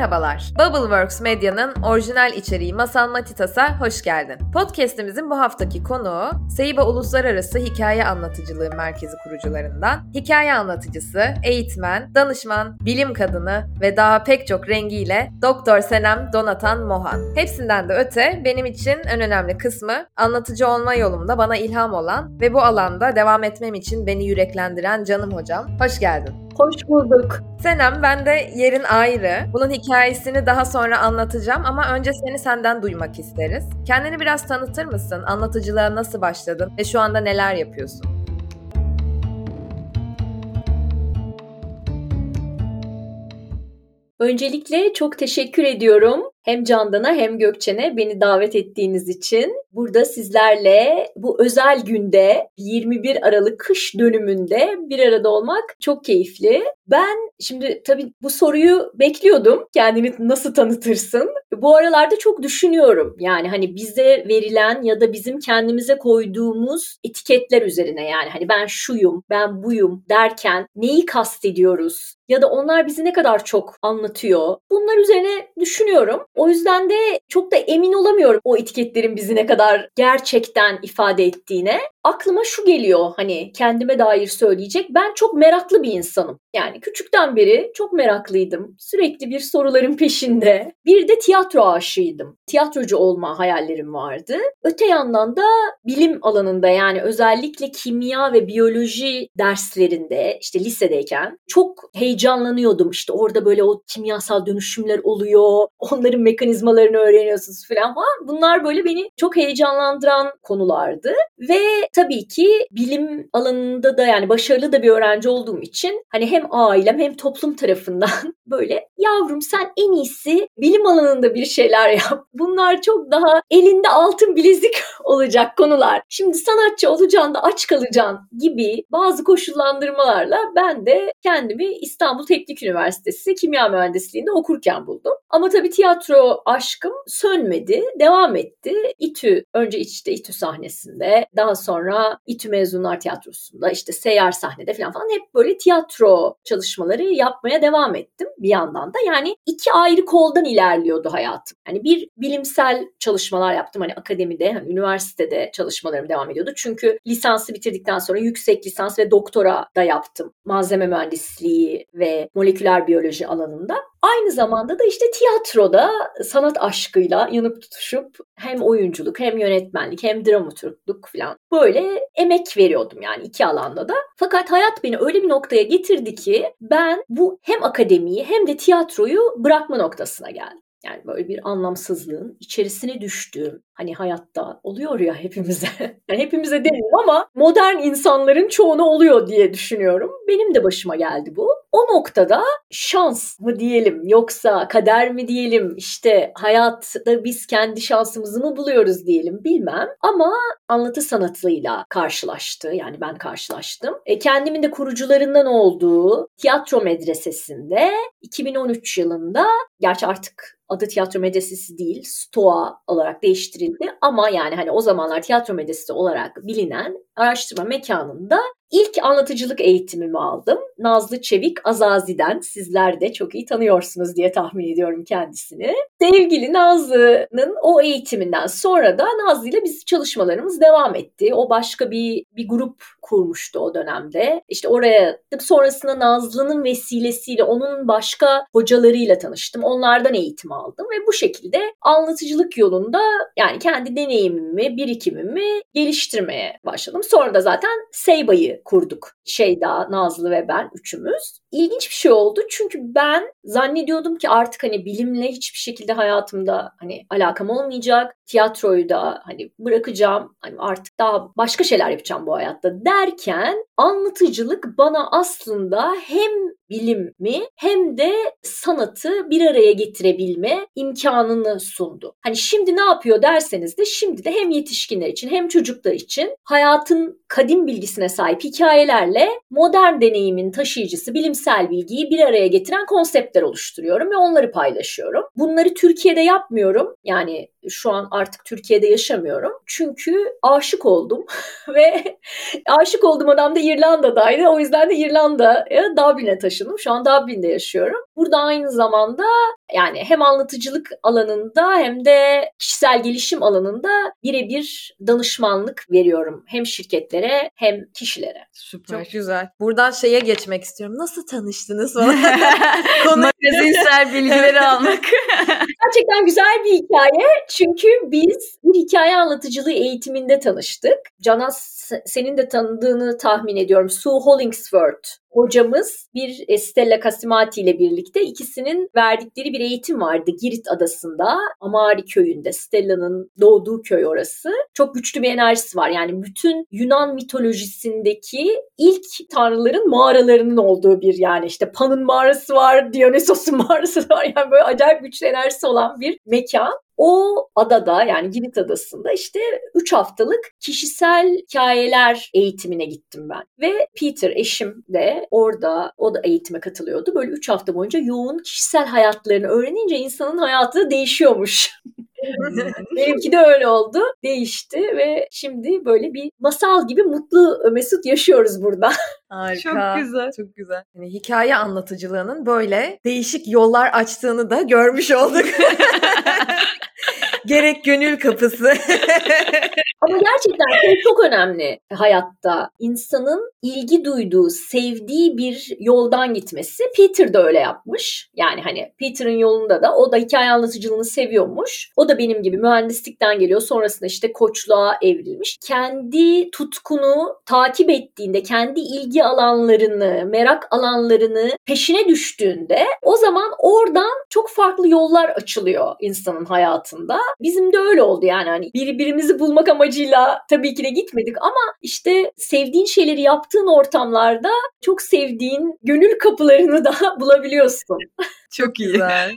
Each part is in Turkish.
Merhabalar. Bubbleworks Medya'nın orijinal içeriği Masal Matitas'a hoş geldin. Podcast'imizin bu haftaki konuğu Seyba Uluslararası Hikaye Anlatıcılığı Merkezi kurucularından hikaye anlatıcısı, eğitmen, danışman, bilim kadını ve daha pek çok rengiyle Doktor Senem Donatan Mohan. Hepsinden de öte benim için en önemli kısmı anlatıcı olma yolumda bana ilham olan ve bu alanda devam etmem için beni yüreklendiren canım hocam. Hoş geldin. Hoş bulduk. Senem ben de yerin ayrı. Bunun hikayesini daha sonra anlatacağım ama önce seni senden duymak isteriz. Kendini biraz tanıtır mısın? Anlatıcılığa nasıl başladın ve şu anda neler yapıyorsun? Öncelikle çok teşekkür ediyorum. Hem Candan'a hem Gökçen'e beni davet ettiğiniz için. Burada sizlerle bu özel günde 21 Aralık kış dönümünde bir arada olmak çok keyifli. Ben şimdi tabii bu soruyu bekliyordum. Kendini nasıl tanıtırsın? Bu aralarda çok düşünüyorum. Yani hani bize verilen ya da bizim kendimize koyduğumuz etiketler üzerine yani hani ben şuyum, ben buyum derken neyi kastediyoruz? Ya da onlar bizi ne kadar çok anlatıyor? Bunlar üzerine düşünüyorum. O yüzden de çok da emin olamıyorum o etiketlerin bizi ne kadar gerçekten ifade ettiğine. Aklıma şu geliyor hani kendime dair söyleyecek. Ben çok meraklı bir insanım. Yani küçükten beri çok meraklıydım. Sürekli bir soruların peşinde. Bir de tiyatro aşığıydım. Tiyatrocu olma hayallerim vardı. Öte yandan da bilim alanında yani özellikle kimya ve biyoloji derslerinde işte lisedeyken çok heyecanlanıyordum. İşte orada böyle o kimyasal dönüşümler oluyor. Onların mekanizmalarını öğreniyorsunuz falan falan. Bunlar böyle beni çok heyecanlandıran konulardı. Ve tabii ki bilim alanında da yani başarılı da bir öğrenci olduğum için hani hem ailem hem toplum tarafından böyle yavrum sen en iyisi bilim alanında bir şeyler yap. Bunlar çok daha elinde altın bilezik olacak konular. Şimdi sanatçı olacaksın da aç kalacaksın gibi bazı koşullandırmalarla ben de kendimi İstanbul Teknik Üniversitesi Kimya Mühendisliğinde okurken buldum. Ama tabii tiyatro aşkım sönmedi, devam etti. İTÜ, önce işte İTÜ sahnesinde, daha sonra İTÜ Mezunlar Tiyatrosu'nda, işte Seyyar sahnede falan falan hep böyle tiyatro çalışmaları yapmaya devam ettim bir yandan da. Yani iki ayrı koldan ilerliyordu hayatım. Yani bir bilimsel çalışmalar yaptım hani akademide, hani üniversitede çalışmalarım devam ediyordu. Çünkü lisansı bitirdikten sonra yüksek lisans ve doktora da yaptım. Malzeme mühendisliği ve moleküler biyoloji alanında. Aynı zamanda da işte tiyatroda sanat aşkıyla yanıp tutuşup hem oyunculuk hem yönetmenlik hem dramaturgluk falan böyle emek veriyordum yani iki alanda da. Fakat hayat beni öyle bir noktaya getirdi ki ben bu hem akademiyi hem de tiyatroyu bırakma noktasına geldim. Yani böyle bir anlamsızlığın içerisine düştüğüm hani hayatta oluyor ya hepimize. yani hepimize değil ama modern insanların çoğuna oluyor diye düşünüyorum. Benim de başıma geldi bu. O noktada şans mı diyelim yoksa kader mi diyelim işte hayatta biz kendi şansımızı mı buluyoruz diyelim bilmem. Ama anlatı sanatıyla karşılaştı yani ben karşılaştım. E, kendimin de kurucularından olduğu tiyatro medresesinde 2013 yılında gerçi artık adı tiyatro medresesi değil STOA olarak değiştirildi. Ama yani hani o zamanlar tiyatro medresesi olarak bilinen araştırma mekanında ilk anlatıcılık eğitimimi aldım. Nazlı Çevik Azazi'den sizler de çok iyi tanıyorsunuz diye tahmin ediyorum kendisini. Sevgili Nazlı'nın o eğitiminden sonra da Nazlı ile biz çalışmalarımız devam etti. O başka bir bir grup kurmuştu o dönemde. İşte oraya sonrasında Nazlı'nın vesilesiyle onun başka hocalarıyla tanıştım. Onlardan eğitim aldım ve bu şekilde anlatıcılık yolunda yani kendi deneyimimi, birikimimi geliştirmeye başladım. Sonra da zaten Seyba'yı kurduk. Şeyda, Nazlı ve ben üçümüz. İlginç bir şey oldu çünkü ben zannediyordum ki artık hani bilimle hiçbir şekilde hayatımda hani alakam olmayacak. Tiyatroyu da hani bırakacağım. Hani artık daha başka şeyler yapacağım bu hayatta derken anlatıcılık bana aslında hem bilimi hem de sanatı bir araya getirebilme imkanını sundu. Hani şimdi ne yapıyor derseniz de şimdi de hem yetişkinler için hem çocuklar için hayatın kadim bilgisine sahip hikayelerle modern deneyimin taşıyıcısı bilimsel bilgiyi bir araya getiren konseptler oluşturuyorum ve onları paylaşıyorum. Bunları Türkiye'de yapmıyorum. Yani şu an artık Türkiye'de yaşamıyorum. Çünkü aşık oldum ve aşık olduğum adam da İrlanda'daydı. O yüzden de İrlanda'ya Dublin'e taşındım. Şu an Dublin'de yaşıyorum. Burada aynı zamanda yani hem anlatıcılık alanında hem de kişisel gelişim alanında birebir danışmanlık veriyorum. Hem şirketlere hem kişilere. Süper. Çok güzel. Buradan şeye geçmek istiyorum. Nasıl tanıştınız falan. Magazinsel bilgileri almak. Gerçekten güzel bir hikaye. Çünkü biz bir hikaye anlatıcılığı eğitiminde tanıştık. Canas senin de tanıdığını tahmin ediyorum. Sue Hollingsworth hocamız bir Stella Casimati ile birlikte ikisinin verdikleri bir eğitim vardı Girit adasında. Amari köyünde Stella'nın doğduğu köy orası. Çok güçlü bir enerjisi var. Yani bütün Yunan mitolojisindeki ilk tanrıların mağaralarının olduğu bir yani işte Pan'ın mağarası var, Dionysos'un mağarası var. Yani böyle acayip güçlü enerjisi olan bir mekan. O adada yani Girit adasında işte 3 haftalık kişisel hikayeler eğitimine gittim ben. Ve Peter eşim de orada o da eğitime katılıyordu. Böyle 3 hafta boyunca yoğun kişisel hayatlarını öğrenince insanın hayatı değişiyormuş. Benimki de öyle oldu. Değişti ve şimdi böyle bir masal gibi mutlu Mesut yaşıyoruz burada. Harika. Çok güzel. Çok güzel. Yani hikaye anlatıcılığının böyle değişik yollar açtığını da görmüş olduk. Gerek gönül kapısı. Ama gerçekten şey çok önemli hayatta. İnsanın ilgi duyduğu, sevdiği bir yoldan gitmesi. Peter de öyle yapmış. Yani hani Peter'ın yolunda da o da hikaye anlatıcılığını seviyormuş. O da benim gibi mühendislikten geliyor. Sonrasında işte koçluğa evrilmiş. Kendi tutkunu takip ettiğinde, kendi ilgi alanlarını, merak alanlarını peşine düştüğünde o zaman oradan çok farklı yollar açılıyor insanın hayatında. Bizim de öyle oldu yani hani birbirimizi bulmak amacıyla tabii ki de gitmedik ama işte sevdiğin şeyleri yaptığın ortamlarda çok sevdiğin gönül kapılarını da bulabiliyorsun. Çok. Güzel.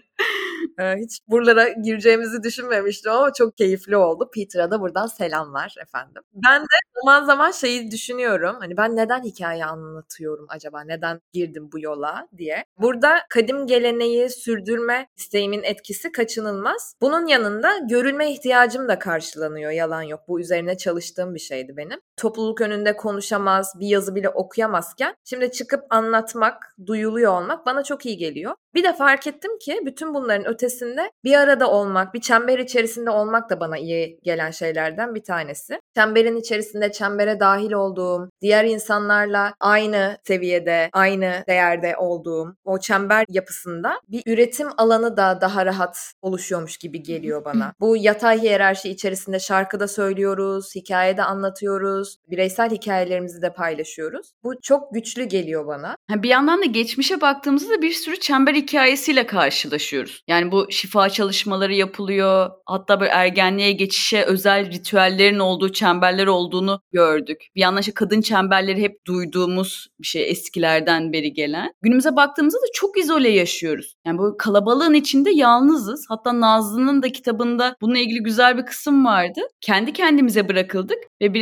Ee, hiç buralara gireceğimizi düşünmemiştim ama çok keyifli oldu. Peter'a da buradan selamlar efendim. Ben de zaman zaman şeyi düşünüyorum. Hani ben neden hikaye anlatıyorum acaba? Neden girdim bu yola diye. Burada kadim geleneği sürdürme isteğimin etkisi kaçınılmaz. Bunun yanında görülme ihtiyacım da karşılanıyor. Yalan yok. Bu üzerine çalıştığım bir şeydi benim. Topluluk önünde konuşamaz, bir yazı bile okuyamazken şimdi çıkıp anlatmak, duyuluyor olmak bana çok iyi geliyor. Bir de fark ettim ki bütün bunların ötesinde bir arada olmak, bir çember içerisinde olmak da bana iyi gelen şeylerden bir tanesi. Çemberin içerisinde çembere dahil olduğum, diğer insanlarla aynı seviyede, aynı değerde olduğum o çember yapısında bir üretim alanı da daha rahat oluşuyormuş gibi geliyor bana. Bu yatay hiyerarşi içerisinde şarkıda söylüyoruz, hikayede anlatıyoruz, bireysel hikayelerimizi de paylaşıyoruz. Bu çok güçlü geliyor bana. Bir yandan da geçmişe baktığımızda bir sürü çember hikayesiyle karşılaşıyoruz. Yani bu şifa çalışmaları yapılıyor. Hatta böyle ergenliğe geçişe özel ritüellerin olduğu çemberler olduğunu gördük. Bir yandan işte kadın çemberleri hep duyduğumuz bir şey eskilerden beri gelen. Günümüze baktığımızda da çok izole yaşıyoruz. Yani bu kalabalığın içinde yalnızız. Hatta Nazlı'nın da kitabında bununla ilgili güzel bir kısım vardı. Kendi kendimize bırakıldık ve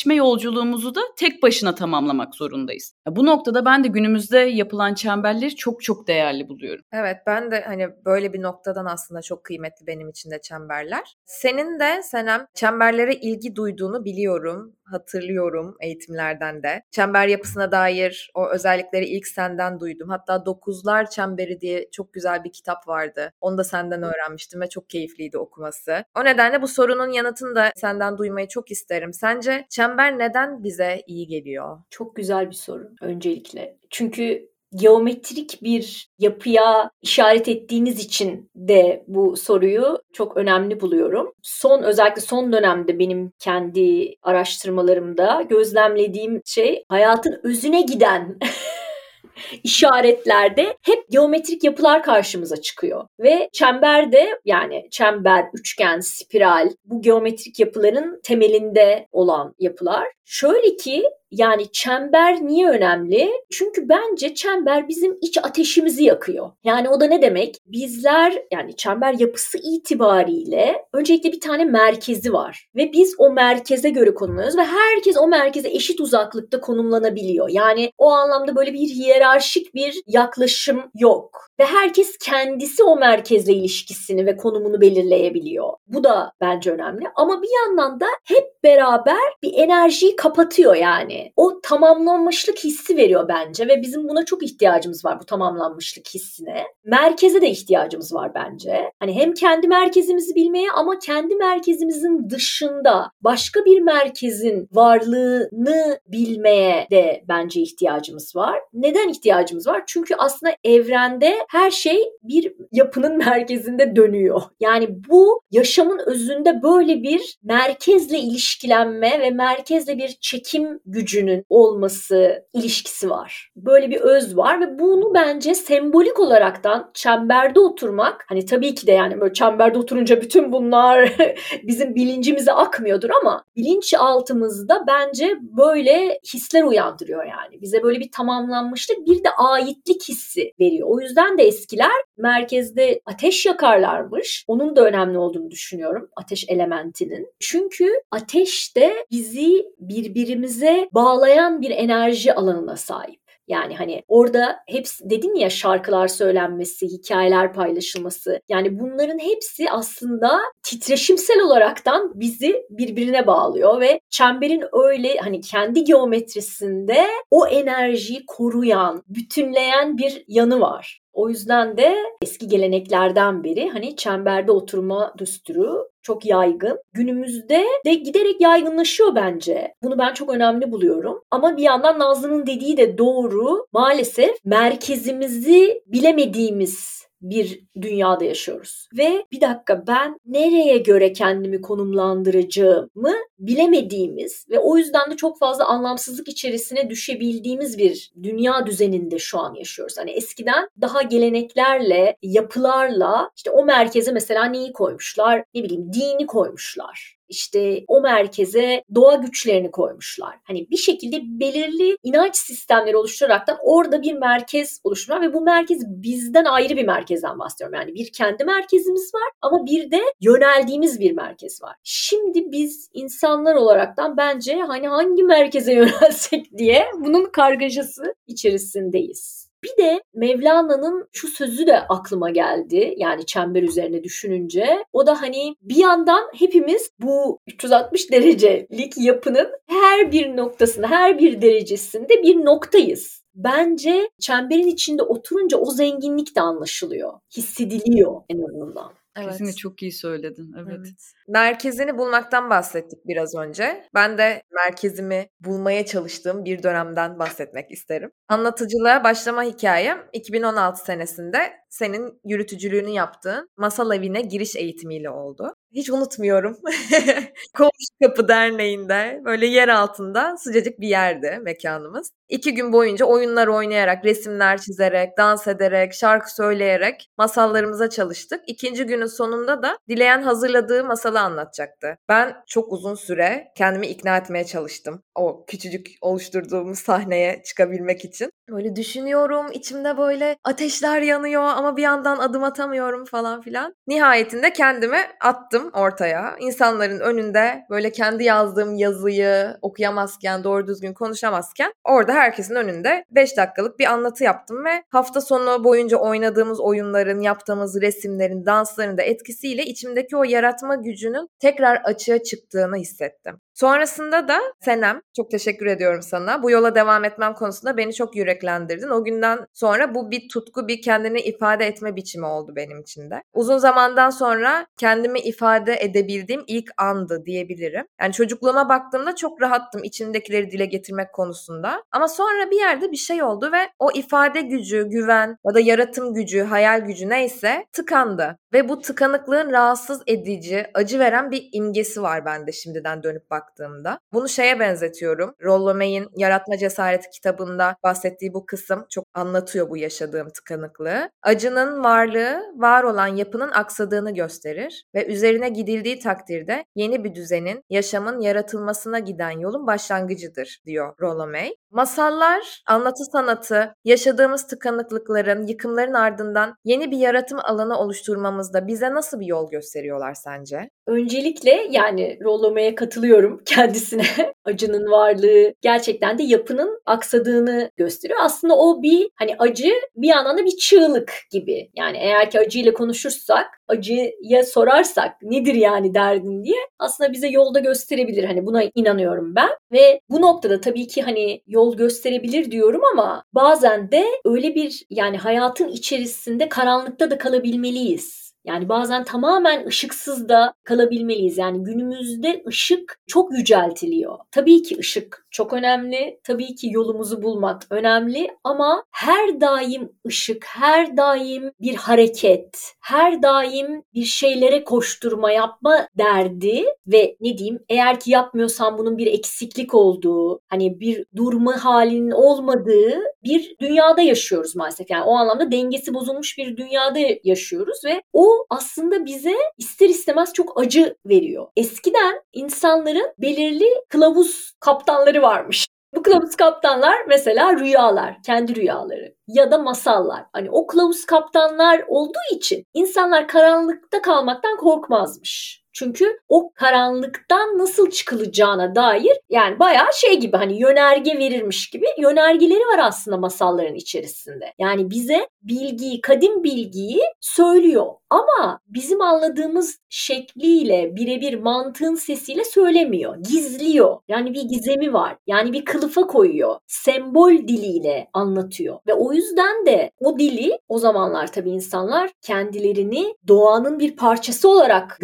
bireyselleşme yolculuğumuzu da tek başına tamamlamak zorundayız. Bu noktada ben de günümüzde yapılan çemberleri çok çok değerli buluyorum. Evet ben de hani böyle bir noktadan aslında çok kıymetli benim için de çemberler. Senin de Senem çemberlere ilgi duyduğunu biliyorum hatırlıyorum eğitimlerden de. Çember yapısına dair o özellikleri ilk senden duydum. Hatta Dokuzlar Çemberi diye çok güzel bir kitap vardı. Onu da senden öğrenmiştim ve çok keyifliydi okuması. O nedenle bu sorunun yanıtını da senden duymayı çok isterim. Sence çember neden bize iyi geliyor? Çok güzel bir soru öncelikle. Çünkü geometrik bir yapıya işaret ettiğiniz için de bu soruyu çok önemli buluyorum. Son özellikle son dönemde benim kendi araştırmalarımda gözlemlediğim şey hayatın özüne giden işaretlerde hep geometrik yapılar karşımıza çıkıyor. Ve çemberde yani çember, üçgen, spiral bu geometrik yapıların temelinde olan yapılar. Şöyle ki Yani çember niye önemli? Çünkü bence çember bizim iç ateşimizi yakıyor. Yani o da ne demek? Bizler yani çember yapısı itibariyle öncelikle bir tane merkezi var. Ve biz o merkeze göre konumlanıyoruz ve herkes o merkeze eşit uzaklıkta konumlanabiliyor. Yani o anlamda böyle bir hiyerarşik bir yaklaşım yok. Ve herkes kendisi o merkezle ilişkisini ve konumunu belirleyebiliyor. Bu da bence önemli. Ama bir yandan da hep beraber bir enerjiyi kapatıyor yani. O tamamlanmışlık hissi veriyor bence ve bizim buna çok ihtiyacımız var bu tamamlanmışlık hissine. Merkeze de ihtiyacımız var bence. Hani hem kendi merkezimizi bilmeye ama kendi merkezimizin dışında başka bir merkezin varlığını bilmeye de bence ihtiyacımız var. Neden ihtiyacımız var? Çünkü aslında evrende her şey bir yapının merkezinde dönüyor. Yani bu yaşamın özünde böyle bir merkezle ilişkilenme ve merkezle bir çekim gücünün olması ilişkisi var. Böyle bir öz var ve bunu bence sembolik olaraktan çemberde oturmak hani tabii ki de yani böyle çemberde oturunca bütün bunlar bizim bilincimize akmıyordur ama bilinç altımızda bence böyle hisler uyandırıyor yani. Bize böyle bir tamamlanmışlık bir de aitlik hissi veriyor. O yüzden de eskiler merkezde ateş yakarlarmış. Onun da önemli olduğunu düşünüyorum. Ateş elementinin. Çünkü ateş de bizi birbirimize bağlayan bir enerji alanına sahip. Yani hani orada hepsi dedin ya şarkılar söylenmesi, hikayeler paylaşılması. Yani bunların hepsi aslında titreşimsel olaraktan bizi birbirine bağlıyor ve çemberin öyle hani kendi geometrisinde o enerjiyi koruyan, bütünleyen bir yanı var. O yüzden de eski geleneklerden beri hani çemberde oturma düsturu çok yaygın. Günümüzde de giderek yaygınlaşıyor bence. Bunu ben çok önemli buluyorum. Ama bir yandan Nazlı'nın dediği de doğru. Maalesef merkezimizi bilemediğimiz bir dünyada yaşıyoruz. Ve bir dakika ben nereye göre kendimi konumlandıracağımı bilemediğimiz ve o yüzden de çok fazla anlamsızlık içerisine düşebildiğimiz bir dünya düzeninde şu an yaşıyoruz. Hani eskiden daha geleneklerle, yapılarla işte o merkeze mesela neyi koymuşlar? Ne bileyim dini koymuşlar işte o merkeze doğa güçlerini koymuşlar. Hani bir şekilde belirli inanç sistemleri oluşturaraktan orada bir merkez oluşturmak ve bu merkez bizden ayrı bir merkezden bahsediyorum. Yani bir kendi merkezimiz var ama bir de yöneldiğimiz bir merkez var. Şimdi biz insanlar olaraktan bence hani hangi merkeze yönelsek diye bunun kargaşası içerisindeyiz. Bir de Mevlana'nın şu sözü de aklıma geldi. Yani çember üzerine düşününce. O da hani bir yandan hepimiz bu 360 derecelik yapının her bir noktasında, her bir derecesinde bir noktayız. Bence çemberin içinde oturunca o zenginlik de anlaşılıyor. Hissediliyor en azından. Evet. Kesinlikle çok iyi söyledin. Evet. evet. Merkezini bulmaktan bahsettik biraz önce. Ben de merkezimi bulmaya çalıştığım bir dönemden bahsetmek isterim. Anlatıcılığa başlama hikayem 2016 senesinde senin yürütücülüğünü yaptığın masal evine giriş eğitimiyle oldu. Hiç unutmuyorum. Komşu Kapı Derneği'nde böyle yer altında sıcacık bir yerde mekanımız. İki gün boyunca oyunlar oynayarak, resimler çizerek, dans ederek, şarkı söyleyerek masallarımıza çalıştık. İkinci günün sonunda da dileyen hazırladığı masalı anlatacaktı. Ben çok uzun süre kendimi ikna etmeye çalıştım. O küçücük oluşturduğumuz sahneye çıkabilmek için. Böyle düşünüyorum, içimde böyle ateşler yanıyor ama bir yandan adım atamıyorum falan filan. Nihayetinde kendimi attım ortaya. İnsanların önünde böyle kendi yazdığım yazıyı okuyamazken, doğru düzgün konuşamazken orada herkesin önünde 5 dakikalık bir anlatı yaptım ve hafta sonu boyunca oynadığımız oyunların, yaptığımız resimlerin, dansların da etkisiyle içimdeki o yaratma gücünün tekrar açığa çıktığını hissettim. Sonrasında da Senem, çok teşekkür ediyorum sana. Bu yola devam etmem konusunda beni çok yüreklendirdin. O günden sonra bu bir tutku, bir kendini ifade etme biçimi oldu benim için de. Uzun zamandan sonra kendimi ifade edebildiğim ilk andı diyebilirim. Yani çocukluğuma baktığımda çok rahattım içimdekileri dile getirmek konusunda. Ama sonra bir yerde bir şey oldu ve o ifade gücü, güven ya da yaratım gücü, hayal gücü neyse tıkandı. Ve bu tıkanıklığın rahatsız edici, acı veren bir imgesi var bende şimdiden dönüp bak baktığımda. Bunu şeye benzetiyorum. Rollo May'in Yaratma Cesareti kitabında bahsettiği bu kısım çok anlatıyor bu yaşadığım tıkanıklığı. Acının varlığı var olan yapının aksadığını gösterir ve üzerine gidildiği takdirde yeni bir düzenin, yaşamın yaratılmasına giden yolun başlangıcıdır diyor Rollo May. Masallar, anlatı sanatı, yaşadığımız tıkanıklıkların, yıkımların ardından yeni bir yaratım alanı oluşturmamızda bize nasıl bir yol gösteriyorlar sence? Öncelikle yani Rollome'ye katılıyorum kendisine. Acının varlığı gerçekten de yapının aksadığını gösteriyor. Aslında o bir hani acı bir yandan da bir çığlık gibi. Yani eğer ki acıyla konuşursak, acıya sorarsak nedir yani derdin diye aslında bize yolda gösterebilir. Hani buna inanıyorum ben. Ve bu noktada tabii ki hani yol gösterebilir diyorum ama bazen de öyle bir yani hayatın içerisinde karanlıkta da kalabilmeliyiz. Yani bazen tamamen ışıksız da kalabilmeliyiz. Yani günümüzde ışık çok yüceltiliyor. Tabii ki ışık çok önemli. Tabii ki yolumuzu bulmak önemli ama her daim ışık, her daim bir hareket, her daim bir şeylere koşturma yapma derdi ve ne diyeyim eğer ki yapmıyorsan bunun bir eksiklik olduğu, hani bir durma halinin olmadığı bir dünyada yaşıyoruz maalesef. Yani o anlamda dengesi bozulmuş bir dünyada yaşıyoruz ve o aslında bize ister istemez çok acı veriyor. Eskiden insanların belirli kılavuz kaptanları varmış. Bu kılavuz kaptanlar mesela rüyalar, kendi rüyaları ya da masallar. Hani o kılavuz kaptanlar olduğu için insanlar karanlıkta kalmaktan korkmazmış. Çünkü o karanlıktan nasıl çıkılacağına dair yani bayağı şey gibi hani yönerge verirmiş gibi yönergeleri var aslında masalların içerisinde. Yani bize bilgiyi, kadim bilgiyi söylüyor. Ama bizim anladığımız şekliyle birebir mantığın sesiyle söylemiyor. Gizliyor. Yani bir gizemi var. Yani bir kılıfa koyuyor. Sembol diliyle anlatıyor. Ve o yüzden de o dili o zamanlar tabii insanlar kendilerini doğanın bir parçası olarak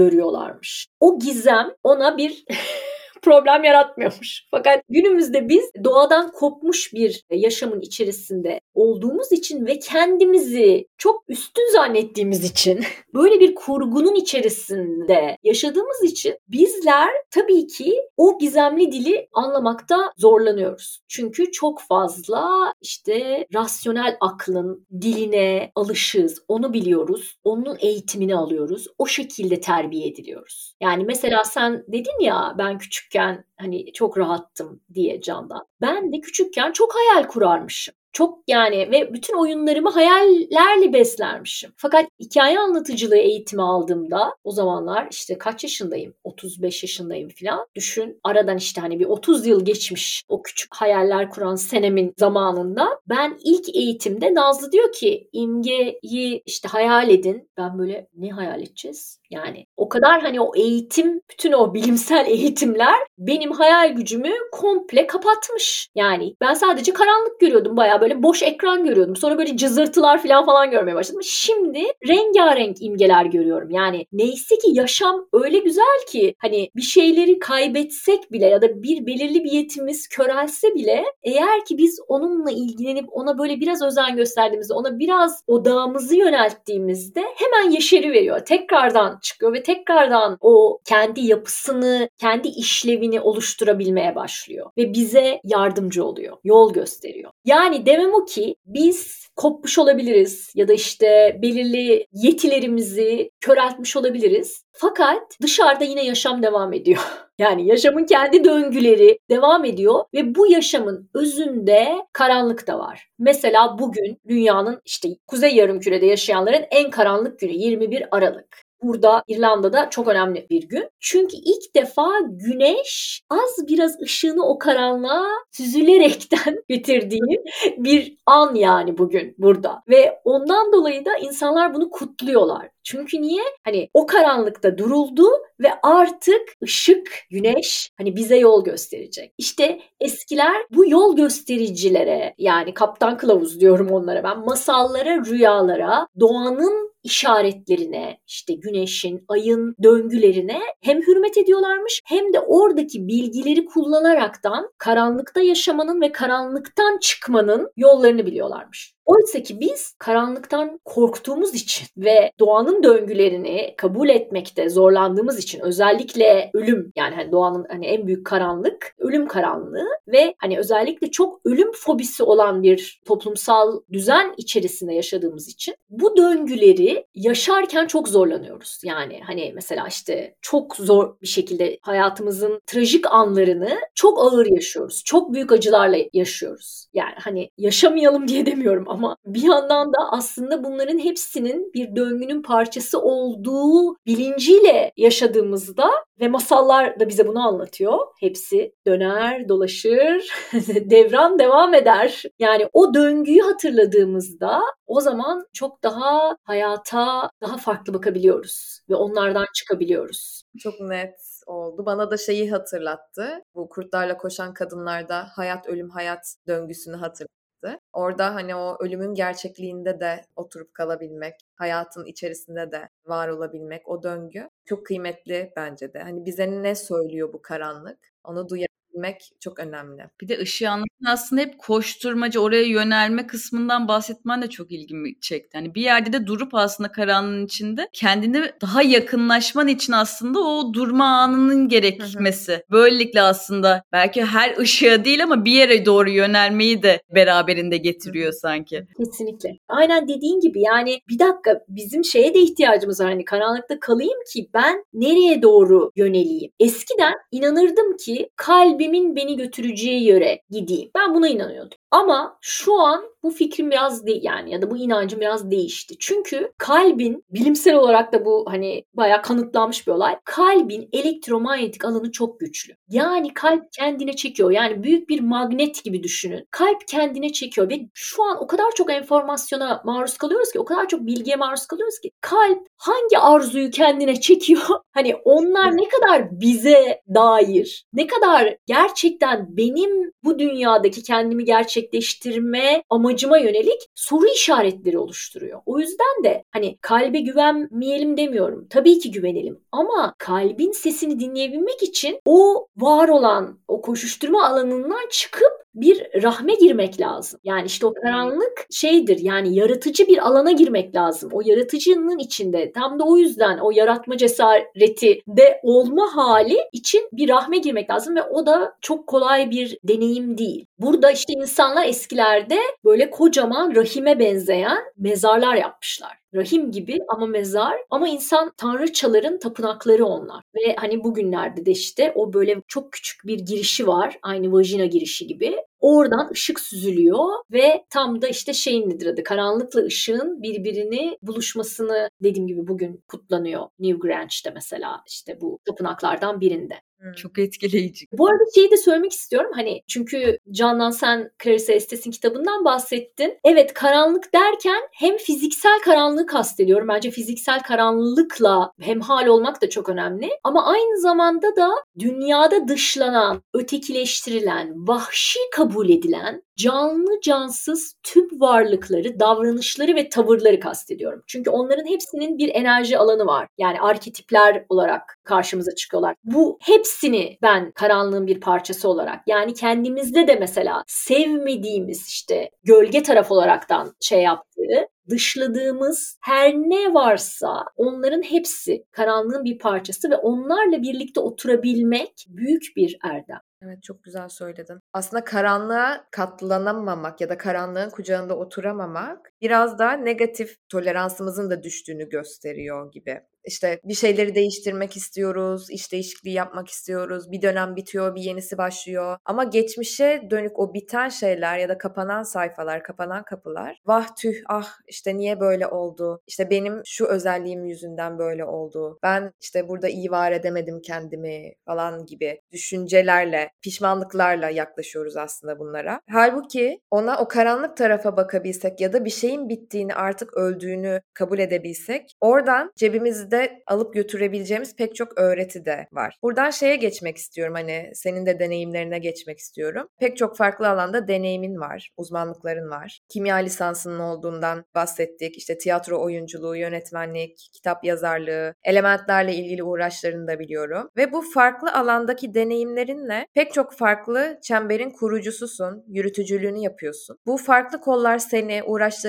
görüyorlarmış. O gizem ona bir problem yaratmıyormuş. Fakat günümüzde biz doğadan kopmuş bir yaşamın içerisinde olduğumuz için ve kendimizi çok üstün zannettiğimiz için böyle bir kurgunun içerisinde yaşadığımız için bizler tabii ki o gizemli dili anlamakta zorlanıyoruz. Çünkü çok fazla işte rasyonel aklın diline alışığız. Onu biliyoruz. Onun eğitimini alıyoruz. O şekilde terbiye ediliyoruz. Yani mesela sen dedin ya ben küçükken hani çok rahattım diye Candan. Ben de küçükken çok hayal kurarmışım. Çok yani ve bütün oyunlarımı hayallerle beslermişim. Fakat hikaye anlatıcılığı eğitimi aldığımda o zamanlar işte kaç yaşındayım? 35 yaşındayım falan. Düşün aradan işte hani bir 30 yıl geçmiş o küçük hayaller kuran senemin zamanında. Ben ilk eğitimde Nazlı diyor ki imgeyi işte hayal edin. Ben böyle ne hayal edeceğiz? Yani o kadar hani o eğitim, bütün o bilimsel eğitimler benim hayal gücümü komple kapatmış. Yani ben sadece karanlık görüyordum. Bayağı böyle boş ekran görüyordum. Sonra böyle cızırtılar falan falan görmeye başladım. Şimdi rengarenk imgeler görüyorum. Yani neyse ki yaşam öyle güzel ki hani bir şeyleri kaybetsek bile ya da bir belirli bir yetimiz körelse bile eğer ki biz onunla ilgilenip ona böyle biraz özen gösterdiğimizde, ona biraz odağımızı yönelttiğimizde hemen yeşeri veriyor. Tekrardan çıkıyor ve tekrardan o kendi yapısını, kendi işlevini oluşturabilmeye başlıyor ve bize yardımcı oluyor, yol gösteriyor. Yani demem o ki biz kopmuş olabiliriz ya da işte belirli yetilerimizi köreltmiş olabiliriz. Fakat dışarıda yine yaşam devam ediyor. Yani yaşamın kendi döngüleri devam ediyor ve bu yaşamın özünde karanlık da var. Mesela bugün dünyanın işte kuzey yarımkürede yaşayanların en karanlık günü 21 Aralık burada İrlanda'da çok önemli bir gün. Çünkü ilk defa güneş az biraz ışığını o karanlığa süzülerekten getirdiği bir an yani bugün burada. Ve ondan dolayı da insanlar bunu kutluyorlar. Çünkü niye? Hani o karanlıkta duruldu ve artık ışık, güneş hani bize yol gösterecek. İşte eskiler bu yol göstericilere yani kaptan kılavuz diyorum onlara ben masallara, rüyalara, doğanın işaretlerine, işte güneşin, ayın döngülerine hem hürmet ediyorlarmış hem de oradaki bilgileri kullanaraktan karanlıkta yaşamanın ve karanlıktan çıkmanın yollarını biliyorlarmış. Oysa ki biz karanlıktan korktuğumuz için ve doğanın döngülerini kabul etmekte zorlandığımız için özellikle ölüm yani hani doğanın hani en büyük karanlık ölüm karanlığı ve hani özellikle çok ölüm fobisi olan bir toplumsal düzen içerisinde yaşadığımız için bu döngüleri yaşarken çok zorlanıyoruz. Yani hani mesela işte çok zor bir şekilde hayatımızın trajik anlarını çok ağır yaşıyoruz. Çok büyük acılarla yaşıyoruz. Yani hani yaşamayalım diye demiyorum ama bir yandan da aslında bunların hepsinin bir döngünün parçası olduğu bilinciyle yaşadığımızda ve masallar da bize bunu anlatıyor. Hepsi döner, dolaşır, devran devam eder. Yani o döngüyü hatırladığımızda o zaman çok daha hayata daha farklı bakabiliyoruz ve onlardan çıkabiliyoruz. Çok net oldu. Bana da şeyi hatırlattı. Bu kurtlarla koşan kadınlarda hayat ölüm hayat döngüsünü hatırlattı. Orada hani o ölümün gerçekliğinde de oturup kalabilmek, hayatın içerisinde de var olabilmek, o döngü çok kıymetli bence de. Hani bize ne söylüyor bu karanlık? Onu duyabilmek bilmek çok önemli. Bir de ışığı anlatırken aslında hep koşturmacı oraya yönelme kısmından bahsetmen de çok ilgimi çekti. Hani bir yerde de durup aslında karanlığın içinde kendini daha yakınlaşman için aslında o durma anının gerekmesi. Böylelikle aslında belki her ışığa değil ama bir yere doğru yönelmeyi de beraberinde getiriyor sanki. Kesinlikle. Aynen dediğin gibi yani bir dakika bizim şeye de ihtiyacımız var. Hani karanlıkta kalayım ki ben nereye doğru yöneleyim? Eskiden inanırdım ki kalbi kalbimin beni götüreceği yöre gideyim. Ben buna inanıyordum. Ama şu an bu fikrim biraz değil yani ya da bu inancım biraz değişti. Çünkü kalbin bilimsel olarak da bu hani bayağı kanıtlanmış bir olay. Kalbin elektromanyetik alanı çok güçlü. Yani kalp kendine çekiyor. Yani büyük bir magnet gibi düşünün. Kalp kendine çekiyor ve şu an o kadar çok enformasyona maruz kalıyoruz ki, o kadar çok bilgiye maruz kalıyoruz ki kalp hangi arzuyu kendine çekiyor? Hani onlar ne kadar bize dair, ne kadar gerçekten benim bu dünyadaki kendimi gerçekleştirme amacıma yönelik soru işaretleri oluşturuyor. O yüzden de hani kalbe güvenmeyelim demiyorum. Tabii ki güvenelim ama kalbin sesini dinleyebilmek için o var olan o koşuşturma alanından çıkıp bir rahme girmek lazım. Yani işte o karanlık şeydir yani yaratıcı bir alana girmek lazım. O yaratıcının içinde tam da o yüzden o yaratma cesareti de olma hali için bir rahme girmek lazım ve o da çok kolay bir deneyim değil. Burada işte insanlar eskilerde böyle kocaman rahime benzeyen mezarlar yapmışlar rahim gibi ama mezar ama insan tanrıçaların tapınakları onlar. Ve hani bugünlerde de işte o böyle çok küçük bir girişi var. Aynı vajina girişi gibi. Oradan ışık süzülüyor ve tam da işte şeyin nedir adı karanlıkla ışığın birbirini buluşmasını dediğim gibi bugün kutlanıyor New Grange'de mesela işte bu tapınaklardan birinde. Çok etkileyici. Bu arada şeyi de söylemek istiyorum. Hani çünkü Candan sen Clarissa Estes'in kitabından bahsettin. Evet karanlık derken hem fiziksel karanlığı kastediyorum. Bence fiziksel karanlıkla hemhal olmak da çok önemli. Ama aynı zamanda da dünyada dışlanan, ötekileştirilen, vahşi kabul edilen canlı cansız tüm varlıkları, davranışları ve tavırları kastediyorum. Çünkü onların hepsinin bir enerji alanı var. Yani arketipler olarak karşımıza çıkıyorlar. Bu hepsini ben karanlığın bir parçası olarak yani kendimizde de mesela sevmediğimiz işte gölge taraf olaraktan şey yaptığı dışladığımız her ne varsa onların hepsi karanlığın bir parçası ve onlarla birlikte oturabilmek büyük bir erdem. Evet çok güzel söyledin. Aslında karanlığa katlanamamak ya da karanlığın kucağında oturamamak biraz da negatif toleransımızın da düştüğünü gösteriyor gibi. İşte bir şeyleri değiştirmek istiyoruz, iş değişikliği yapmak istiyoruz. Bir dönem bitiyor, bir yenisi başlıyor. Ama geçmişe dönük o biten şeyler ya da kapanan sayfalar, kapanan kapılar. Vah tüh ah işte niye böyle oldu? İşte benim şu özelliğim yüzünden böyle oldu. Ben işte burada iyi var edemedim kendimi falan gibi düşüncelerle, pişmanlıklarla yaklaşıyoruz aslında bunlara. Halbuki ona o karanlık tarafa bakabilsek ya da bir şey şeyin bittiğini artık öldüğünü kabul edebilsek oradan cebimizde alıp götürebileceğimiz pek çok öğreti de var. Buradan şeye geçmek istiyorum hani senin de deneyimlerine geçmek istiyorum. Pek çok farklı alanda deneyimin var, uzmanlıkların var. Kimya lisansının olduğundan bahsettik. İşte tiyatro oyunculuğu, yönetmenlik, kitap yazarlığı, elementlerle ilgili uğraşlarını da biliyorum. Ve bu farklı alandaki deneyimlerinle pek çok farklı çemberin kurucususun, yürütücülüğünü yapıyorsun. Bu farklı kollar seni,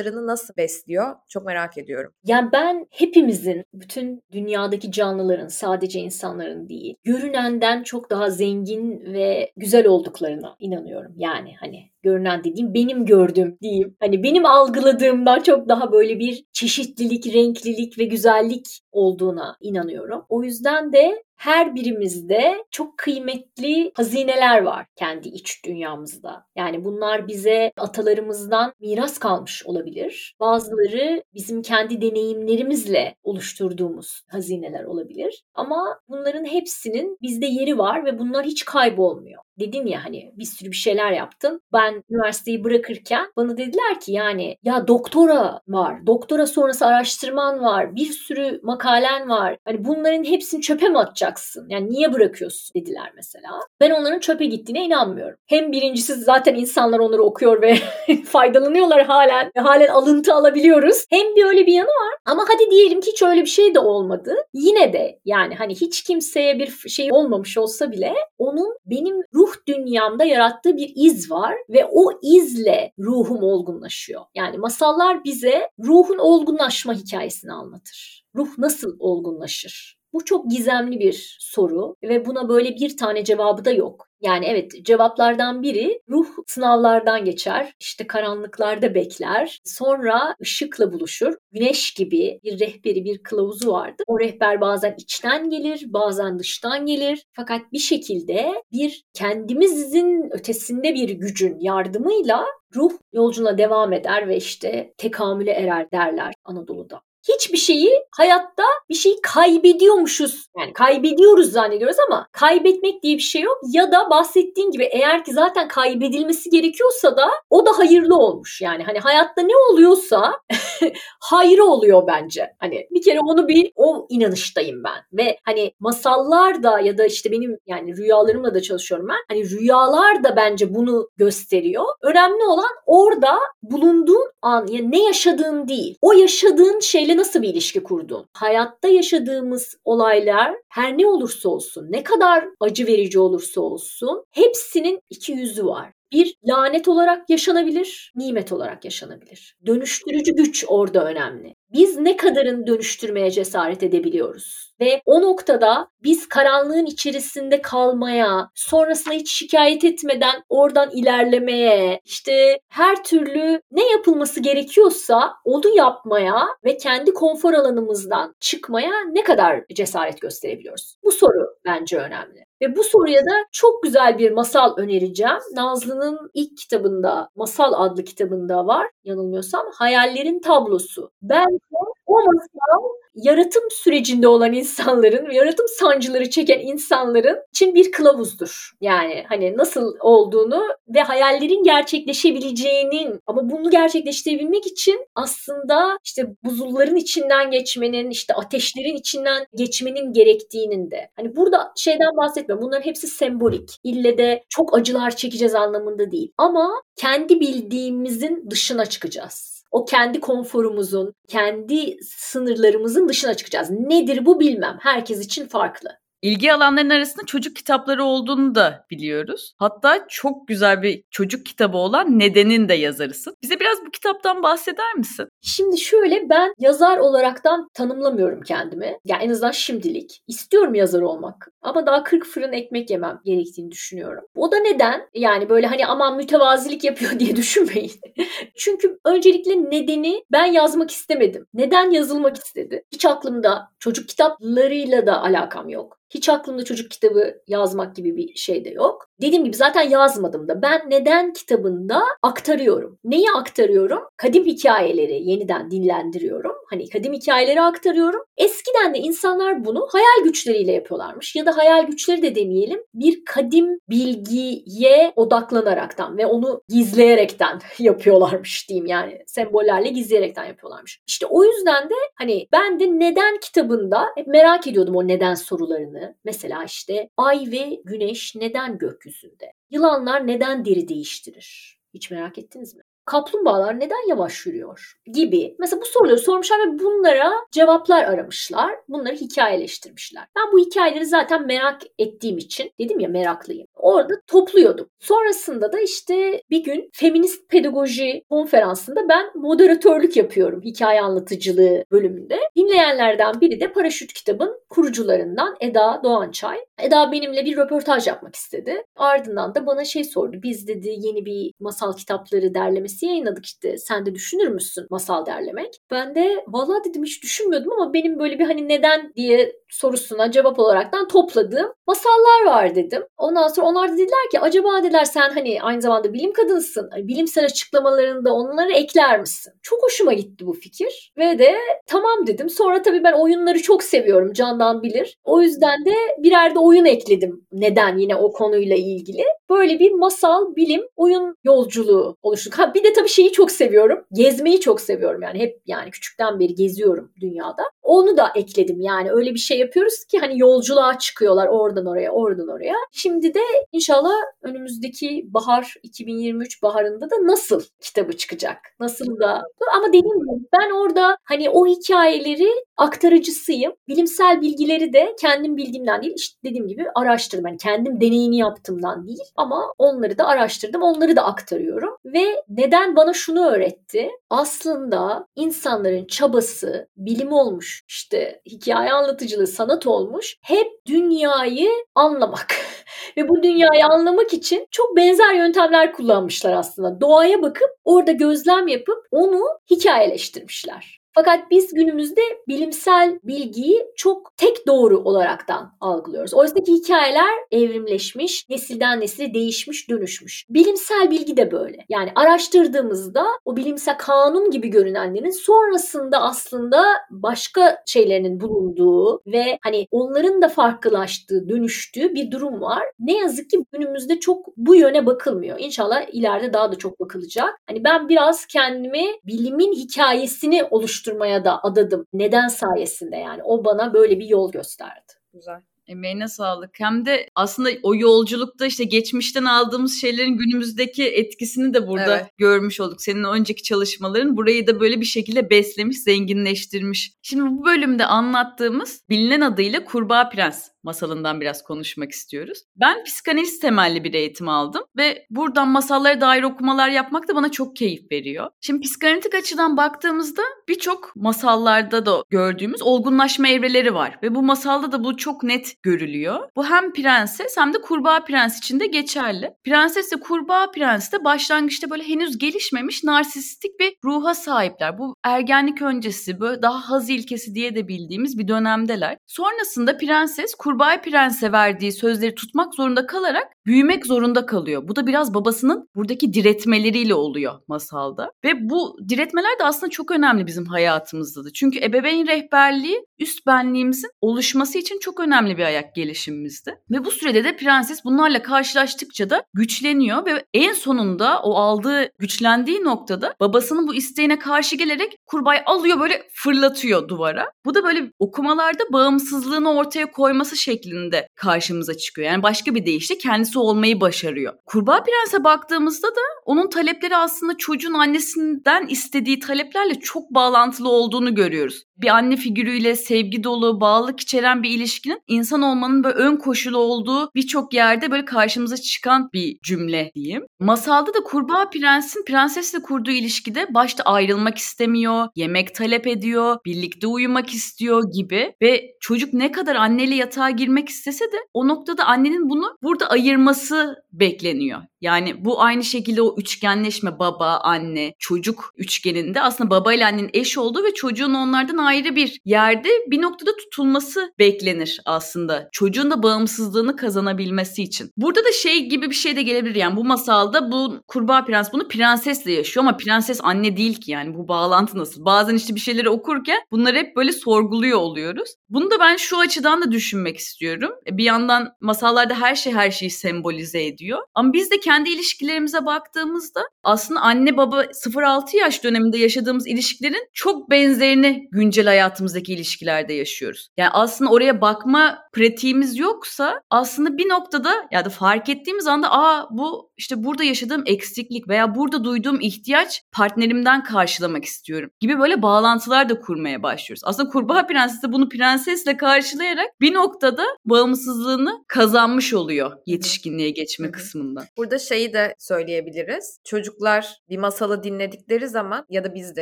uğraşlarını nasıl besliyor? Çok merak ediyorum. Yani ben hepimizin, bütün dünyadaki canlıların, sadece insanların değil, görünenden çok daha zengin ve güzel olduklarına inanıyorum. Yani hani görünen dediğim benim gördüğüm diyeyim. Hani benim algıladığımdan çok daha böyle bir çeşitlilik, renklilik ve güzellik olduğuna inanıyorum. O yüzden de her birimizde çok kıymetli hazineler var kendi iç dünyamızda. Yani bunlar bize atalarımızdan miras kalmış olabilir. Bazıları bizim kendi deneyimlerimizle oluşturduğumuz hazineler olabilir. Ama bunların hepsinin bizde yeri var ve bunlar hiç kaybolmuyor. Dedin ya hani bir sürü bir şeyler yaptın. Ben üniversiteyi bırakırken bana dediler ki yani ya doktora var, doktora sonrası araştırman var, bir sürü makalen var. Hani bunların hepsini çöpe mi atacaksın? Yani niye bırakıyorsun dediler mesela. Ben onların çöpe gittiğine inanmıyorum. Hem birincisi zaten insanlar onları okuyor ve faydalanıyorlar halen. Halen alıntı alabiliyoruz. Hem bir öyle bir yanı var. Ama hadi diyelim ki hiç öyle bir şey de olmadı. Yine de yani hani hiç kimseye bir şey olmamış olsa bile onun benim ruh dünyamda yarattığı bir iz var ve o izle ruhum olgunlaşıyor. Yani masallar bize ruhun olgunlaşma hikayesini anlatır. Ruh nasıl olgunlaşır? Bu çok gizemli bir soru ve buna böyle bir tane cevabı da yok. Yani evet cevaplardan biri ruh sınavlardan geçer, işte karanlıklarda bekler, sonra ışıkla buluşur. Güneş gibi bir rehberi, bir kılavuzu vardı. O rehber bazen içten gelir, bazen dıştan gelir. Fakat bir şekilde bir kendimizin ötesinde bir gücün yardımıyla ruh yolculuğuna devam eder ve işte tekamüle erer derler Anadolu'da hiçbir şeyi hayatta bir şeyi kaybediyormuşuz. Yani kaybediyoruz zannediyoruz ama kaybetmek diye bir şey yok. Ya da bahsettiğin gibi eğer ki zaten kaybedilmesi gerekiyorsa da o da hayırlı olmuş. Yani hani hayatta ne oluyorsa hayrı oluyor bence. Hani bir kere onu bir o inanıştayım ben. Ve hani masallar da ya da işte benim yani rüyalarımla da çalışıyorum ben. Hani rüyalar da bence bunu gösteriyor. Önemli olan orada bulunduğun an yani ne yaşadığın değil. O yaşadığın şeyle nasıl bir ilişki kurdun? Hayatta yaşadığımız olaylar her ne olursa olsun, ne kadar acı verici olursa olsun hepsinin iki yüzü var. Bir lanet olarak yaşanabilir, nimet olarak yaşanabilir. Dönüştürücü güç orada önemli. Biz ne kadarın dönüştürmeye cesaret edebiliyoruz? Ve o noktada biz karanlığın içerisinde kalmaya, sonrasında hiç şikayet etmeden oradan ilerlemeye, işte her türlü ne yapılması gerekiyorsa onu yapmaya ve kendi konfor alanımızdan çıkmaya ne kadar cesaret gösterebiliyoruz? Bu soru bence önemli. Ve bu soruya da çok güzel bir masal önereceğim. Nazlı'nın ilk kitabında, Masal adlı kitabında var yanılmıyorsam. Hayallerin tablosu. Bence o masal yaratım sürecinde olan insanların, yaratım sancıları çeken insanların için bir kılavuzdur. Yani hani nasıl olduğunu ve hayallerin gerçekleşebileceğinin ama bunu gerçekleştirebilmek için aslında işte buzulların içinden geçmenin, işte ateşlerin içinden geçmenin gerektiğinin de. Hani burada şeyden bahsetmiyorum. Bunların hepsi sembolik. İlle de çok acılar çekeceğiz anlamında değil. Ama kendi bildiğimizin dışına çıkacağız o kendi konforumuzun, kendi sınırlarımızın dışına çıkacağız. Nedir bu bilmem. Herkes için farklı. İlgi alanların arasında çocuk kitapları olduğunu da biliyoruz. Hatta çok güzel bir çocuk kitabı olan Neden'in de yazarısın. Bize biraz bu kitaptan bahseder misin? Şimdi şöyle ben yazar olaraktan tanımlamıyorum kendimi. Yani en azından şimdilik. İstiyorum yazar olmak. Ama daha 40 fırın ekmek yemem gerektiğini düşünüyorum. O da neden? Yani böyle hani aman mütevazilik yapıyor diye düşünmeyin. Çünkü öncelikle nedeni ben yazmak istemedim. Neden yazılmak istedi? Hiç aklımda çocuk kitaplarıyla da alakam yok Hiç aklımda çocuk kitabı yazmak gibi bir şey de yok. Dediğim gibi zaten yazmadım da. Ben neden kitabında aktarıyorum. Neyi aktarıyorum? Kadim hikayeleri yeniden dinlendiriyorum. Hani kadim hikayeleri aktarıyorum. Eskiden de insanlar bunu hayal güçleriyle yapıyorlarmış. Ya da hayal güçleri de demeyelim. Bir kadim bilgiye odaklanaraktan ve onu gizleyerekten yapıyorlarmış diyeyim yani. Sembollerle gizleyerekten yapıyorlarmış. İşte o yüzden de hani ben de neden kitabında hep merak ediyordum o neden sorularını. Mesela işte ay ve güneş neden gökyüzünde? Yılanlar neden deri değiştirir? Hiç merak ettiniz mi? Kaplumbağalar neden yavaş yürüyor gibi. Mesela bu soruları sormuşlar ve bunlara cevaplar aramışlar. Bunları hikayeleştirmişler. Ben bu hikayeleri zaten merak ettiğim için dedim ya meraklıyım. Orada topluyordum. Sonrasında da işte bir gün feminist pedagoji konferansında ben moderatörlük yapıyorum hikaye anlatıcılığı bölümünde. Dinleyenlerden biri de Paraşüt kitabın kurucularından Eda Doğançay. Eda benimle bir röportaj yapmak istedi. Ardından da bana şey sordu. Biz dedi yeni bir masal kitapları derlemesi yayınladık işte. Sen de düşünür müsün masal derlemek? Ben de valla dedim hiç düşünmüyordum ama benim böyle bir hani neden diye sorusuna cevap olaraktan topladığım masallar var dedim. Ondan sonra onlar da dediler ki acaba dediler sen hani aynı zamanda bilim kadınsın. Hani bilimsel açıklamalarında onları ekler misin? Çok hoşuma gitti bu fikir. Ve de tamam dedim. Sonra tabii ben oyunları çok seviyorum. Candan bilir. O yüzden de birer de oyun ekledim. Neden yine o konuyla ilgili. Böyle bir masal, bilim, oyun yolculuğu oluşturduk. Ha bir de tabii şeyi çok seviyorum. Gezmeyi çok seviyorum yani. Hep yani küçükten beri geziyorum dünyada. Onu da ekledim yani. Öyle bir şey yapıyoruz ki hani yolculuğa çıkıyorlar oradan oraya, oradan oraya. Şimdi de inşallah önümüzdeki bahar 2023 baharında da nasıl kitabı çıkacak? Nasıl da ama dediğim gibi ben orada hani o hikayeleri aktarıcısıyım. Bilimsel bilgileri de kendim bildiğimden değil işte dediğim gibi araştırdım. Yani kendim deneyini yaptığımdan değil ama onları da araştırdım. Onları da aktarıyorum. Ve neden bana şunu öğretti? Aslında insanların çabası bilim olmuş, işte hikaye anlatıcılığı sanat olmuş. Hep dünyayı anlamak. Ve bu dünyayı anlamak için çok benzer yöntemler kullanmışlar aslında. Doğaya bakıp orada gözlem yapıp onu hikayeleştirmişler. Fakat biz günümüzde bilimsel bilgiyi çok tek doğru olaraktan algılıyoruz. Oysa ki hikayeler evrimleşmiş, nesilden nesile değişmiş, dönüşmüş. Bilimsel bilgi de böyle. Yani araştırdığımızda o bilimsel kanun gibi görünenlerin sonrasında aslında başka şeylerinin bulunduğu ve hani onların da farklılaştığı, dönüştüğü bir durum var. Ne yazık ki günümüzde çok bu yöne bakılmıyor. İnşallah ileride daha da çok bakılacak. Hani ben biraz kendimi bilimin hikayesini oluşturuyorum oluşturmaya da adadım. Neden sayesinde yani o bana böyle bir yol gösterdi. Güzel. Emeğine sağlık. Hem de aslında o yolculukta işte geçmişten aldığımız şeylerin günümüzdeki etkisini de burada evet. görmüş olduk. Senin önceki çalışmaların burayı da böyle bir şekilde beslemiş, zenginleştirmiş. Şimdi bu bölümde anlattığımız bilinen adıyla Kurbağa Prens masalından biraz konuşmak istiyoruz. Ben psikanaliz temelli bir eğitim aldım ve buradan masallara dair okumalar yapmak da bana çok keyif veriyor. Şimdi psikanalitik açıdan baktığımızda birçok masallarda da gördüğümüz olgunlaşma evreleri var ve bu masalda da bu çok net görülüyor. Bu hem prenses hem de kurbağa prens için de geçerli. Prenses ve kurbağa prens de başlangıçta böyle henüz gelişmemiş narsistik bir ruha sahipler. Bu ergenlik öncesi böyle daha haz ilkesi diye de bildiğimiz bir dönemdeler. Sonrasında prenses kurbağa prense verdiği sözleri tutmak zorunda kalarak büyümek zorunda kalıyor. Bu da biraz babasının buradaki diretmeleriyle oluyor masalda. Ve bu diretmeler de aslında çok önemli bizim hayatımızda da. Çünkü ebeveyn rehberliği üst benliğimizin oluşması için çok önemli bir ayak gelişimimizde. Ve bu sürede de prenses bunlarla karşılaştıkça da güçleniyor ve en sonunda o aldığı güçlendiği noktada babasının bu isteğine karşı gelerek kurbağayı alıyor böyle fırlatıyor duvara. Bu da böyle okumalarda bağımsızlığını ortaya koyması şeklinde karşımıza çıkıyor. Yani başka bir deyişle kendisi olmayı başarıyor. Kurbağa Prens'e baktığımızda da onun talepleri aslında çocuğun annesinden istediği taleplerle çok bağlantılı olduğunu görüyoruz. Bir anne figürüyle sevgi dolu, bağlılık içeren bir ilişkinin insan olmanın böyle ön koşulu olduğu birçok yerde böyle karşımıza çıkan bir cümle diyeyim. Masalda da Kurbağa Prens'in prensesle kurduğu ilişkide başta ayrılmak istemiyor, yemek talep ediyor, birlikte uyumak istiyor gibi ve çocuk ne kadar anneyle yatağa girmek istese de o noktada annenin bunu burada ayırması bekleniyor. Yani bu aynı şekilde o üçgenleşme baba, anne, çocuk üçgeninde aslında baba ile annenin eş olduğu ve çocuğun onlardan ayrı bir yerde bir noktada tutulması beklenir aslında. Çocuğun da bağımsızlığını kazanabilmesi için. Burada da şey gibi bir şey de gelebilir yani bu masalda bu kurbağa prens bunu prensesle yaşıyor ama prenses anne değil ki yani bu bağlantı nasıl? Bazen işte bir şeyleri okurken bunları hep böyle sorguluyor oluyoruz. Bunu da ben şu açıdan da düşünmek istiyorum. E, bir yandan masallarda her şey her şeyi sembolize ediyor. Ama biz de kendi ilişkilerimize baktığımızda aslında anne baba 0-6 yaş döneminde yaşadığımız ilişkilerin çok benzerini güncel hayatımızdaki ilişkilerde yaşıyoruz. Yani aslında oraya bakma pratiğimiz yoksa aslında bir noktada ya da fark ettiğimiz anda aa bu işte burada yaşadığım eksiklik veya burada duyduğum ihtiyaç partnerimden karşılamak istiyorum gibi böyle bağlantılar da kurmaya başlıyoruz. Aslında Kurbağa Prenses de bunu prensesle karşılayarak bir noktada bağımsızlığını kazanmış oluyor yetişkinliğe geçme kısmında. Burada şeyi de söyleyebiliriz. Çocuklar bir masalı dinledikleri zaman ya da biz de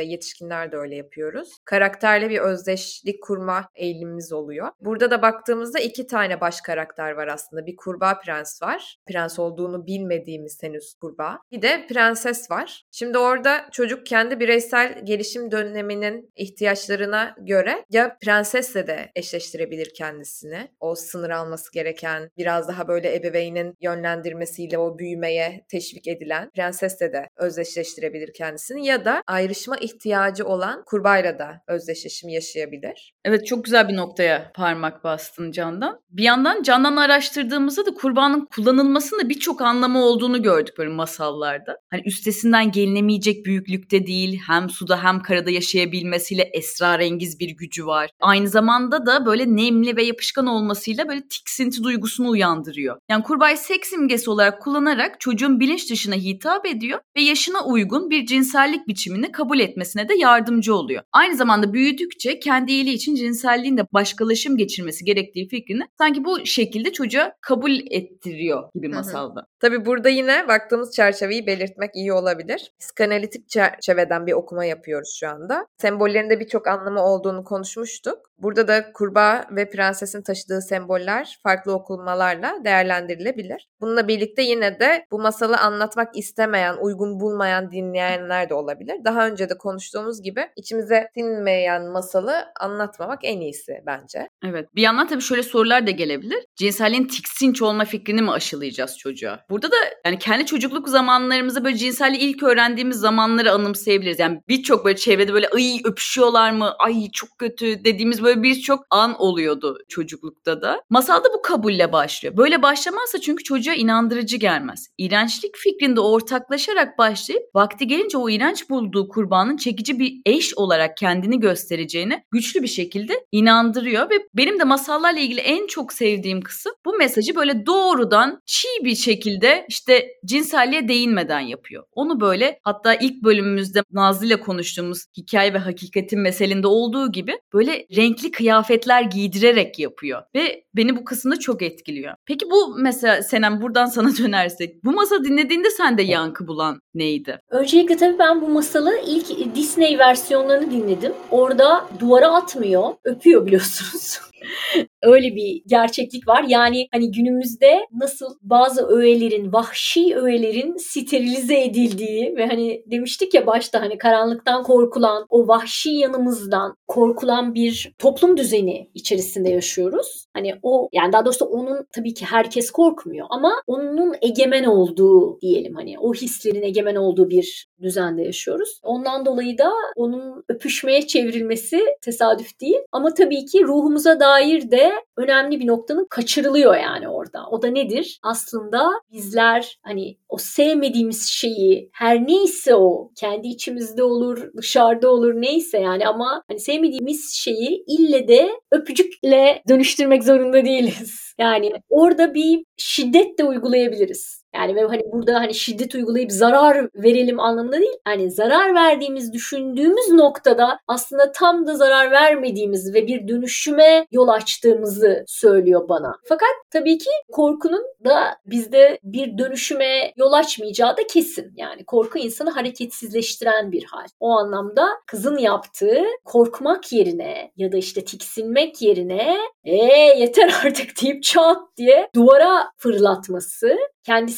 yetişkinler de öyle yapıyoruz. Karakterle bir özdeşlik kurma eğilimimiz oluyor. Burada da baktığımızda iki tane baş karakter var aslında. Bir kurbağa prens var. Prens olduğunu bilmediğimiz henüz kurbağa. Bir de prenses var. Şimdi orada çocuk kendi bireysel gelişim döneminin ihtiyaçlarına göre ya prensesle de eşleştirebilir kendisini. O sınır alması gereken, biraz daha böyle ebeveynin yönlendirmesiyle o büyümeye teşvik edilen prensesle de özdeşleştirebilir kendisini ya da ayrışma ihtiyacı olan kurbağayla da özdeşleşim yaşayabilir. Evet çok güzel bir noktaya parmak bastın Candan. Bir yandan Candan araştırdığımızda da kurbanın kullanılmasının da birçok anlamı olduğunu gördük böyle masallarda. Hani üstesinden gelinemeyecek büyüklükte değil, hem suda hem karada yaşayabilmesiyle esrarengiz bir gücü var. Aynı zamanda da böyle nemli ve yapışkan olmasıyla böyle tiksinti duygusunu uyandırıyor. Yani kurbağayı seks simgesi olarak kullanarak çocuğun bilinç dışına hitap ediyor ve yaşına uygun bir cinsellik biçimini kabul etmesine de yardımcı oluyor. Aynı zamanda büyüdükçe kendi iyiliği için cinselliğin de başkalaşım geçirmesi gerektiği fikrini sanki bu şekilde çocuğa kabul ettiriyor gibi masalda. Hı hı. Tabii burada yine baktığımız çerçeveyi belirtmek iyi olabilir. Psikanalitik çerçeveden bir okuma yapıyoruz şu anda. Sembollerinde birçok anlamı olduğunu konuşmuştuk. Burada da kurbağa ve prensesin taşıdığı semboller farklı okumalarla değerlendirilebilir. Bununla birlikte yine de bu masalı anlatmak istemeyen, uygun bulmayan dinleyenler de olabilir. Daha önce de konuştuğumuz gibi içimize sinmeyen masalı anlatmamak en iyisi bence. Evet. Bir yandan tabii şöyle sorular da gelebilir. Cinselliğin tiksinç olma fikrini mi aşılayacağız çocuğa? Burada da yani kendi çocukluk zamanlarımızda böyle cinselliği ilk öğrendiğimiz zamanları anımsayabiliriz. Yani birçok böyle çevrede böyle ay öpüşüyorlar mı? Ay çok kötü dediğimiz böyle birçok an oluyordu çocuklukta da. Masalda bu kabulle başlıyor. Böyle başlamazsa çünkü çocuğa inandırıcı gelmez. İğrençlik fikrinde ortaklaşarak başlayıp vakti gelince o iğrenç bulduğu kurbanın çekici bir eş olarak kendini göstereceğini güçlü bir şekilde inandırıyor ve benim de masallarla ilgili en çok sevdiğim kısım bu mesajı böyle doğrudan çiğ bir şekilde işte cinselliğe değinmeden yapıyor. Onu böyle hatta ilk bölümümüzde Nazlı ile konuştuğumuz hikaye ve hakikatin meselinde olduğu gibi böyle renkli kıyafetler giydirerek yapıyor ve beni bu kısımda çok etkiliyor. Peki bu mesela Senem buradan sana dönersek bu masa dinlediğinde sende yankı bulan neydi? Öncelikle tabii ben bu masalı ilk Disney versiyonlarını dinledim. Orada duvara atmıyor, öpüyor biliyorsunuz. Öyle bir gerçeklik var. Yani hani günümüzde nasıl bazı öğelerin, vahşi öğelerin sterilize edildiği ve hani demiştik ya başta hani karanlıktan korkulan, o vahşi yanımızdan korkulan bir toplum düzeni içerisinde yaşıyoruz. Hani o yani daha doğrusu onun tabii ki herkes korkmuyor ama onun egemen olduğu diyelim hani o hislerin egemen olduğu bir düzende yaşıyoruz. Ondan dolayı da onun öpüşmeye çevrilmesi tesadüf değil ama tabii ki ruhumuza dair de önemli bir noktanın kaçırılıyor yani orada. O da nedir? Aslında bizler hani o sevmediğimiz şeyi her neyse o kendi içimizde olur, dışarıda olur neyse yani ama hani sevmediğimiz şeyi ille de öpücükle dönüştürmek zorunda değiliz. Yani orada bir şiddet de uygulayabiliriz. Yani ve hani burada hani şiddet uygulayıp zarar verelim anlamında değil. Yani zarar verdiğimiz düşündüğümüz noktada aslında tam da zarar vermediğimiz ve bir dönüşüme yol açtığımızı söylüyor bana. Fakat tabii ki korkunun da bizde bir dönüşüme yol açmayacağı da kesin. Yani korku insanı hareketsizleştiren bir hal. O anlamda kızın yaptığı korkmak yerine ya da işte tiksinmek yerine ee yeter artık deyip çat diye duvara fırlatması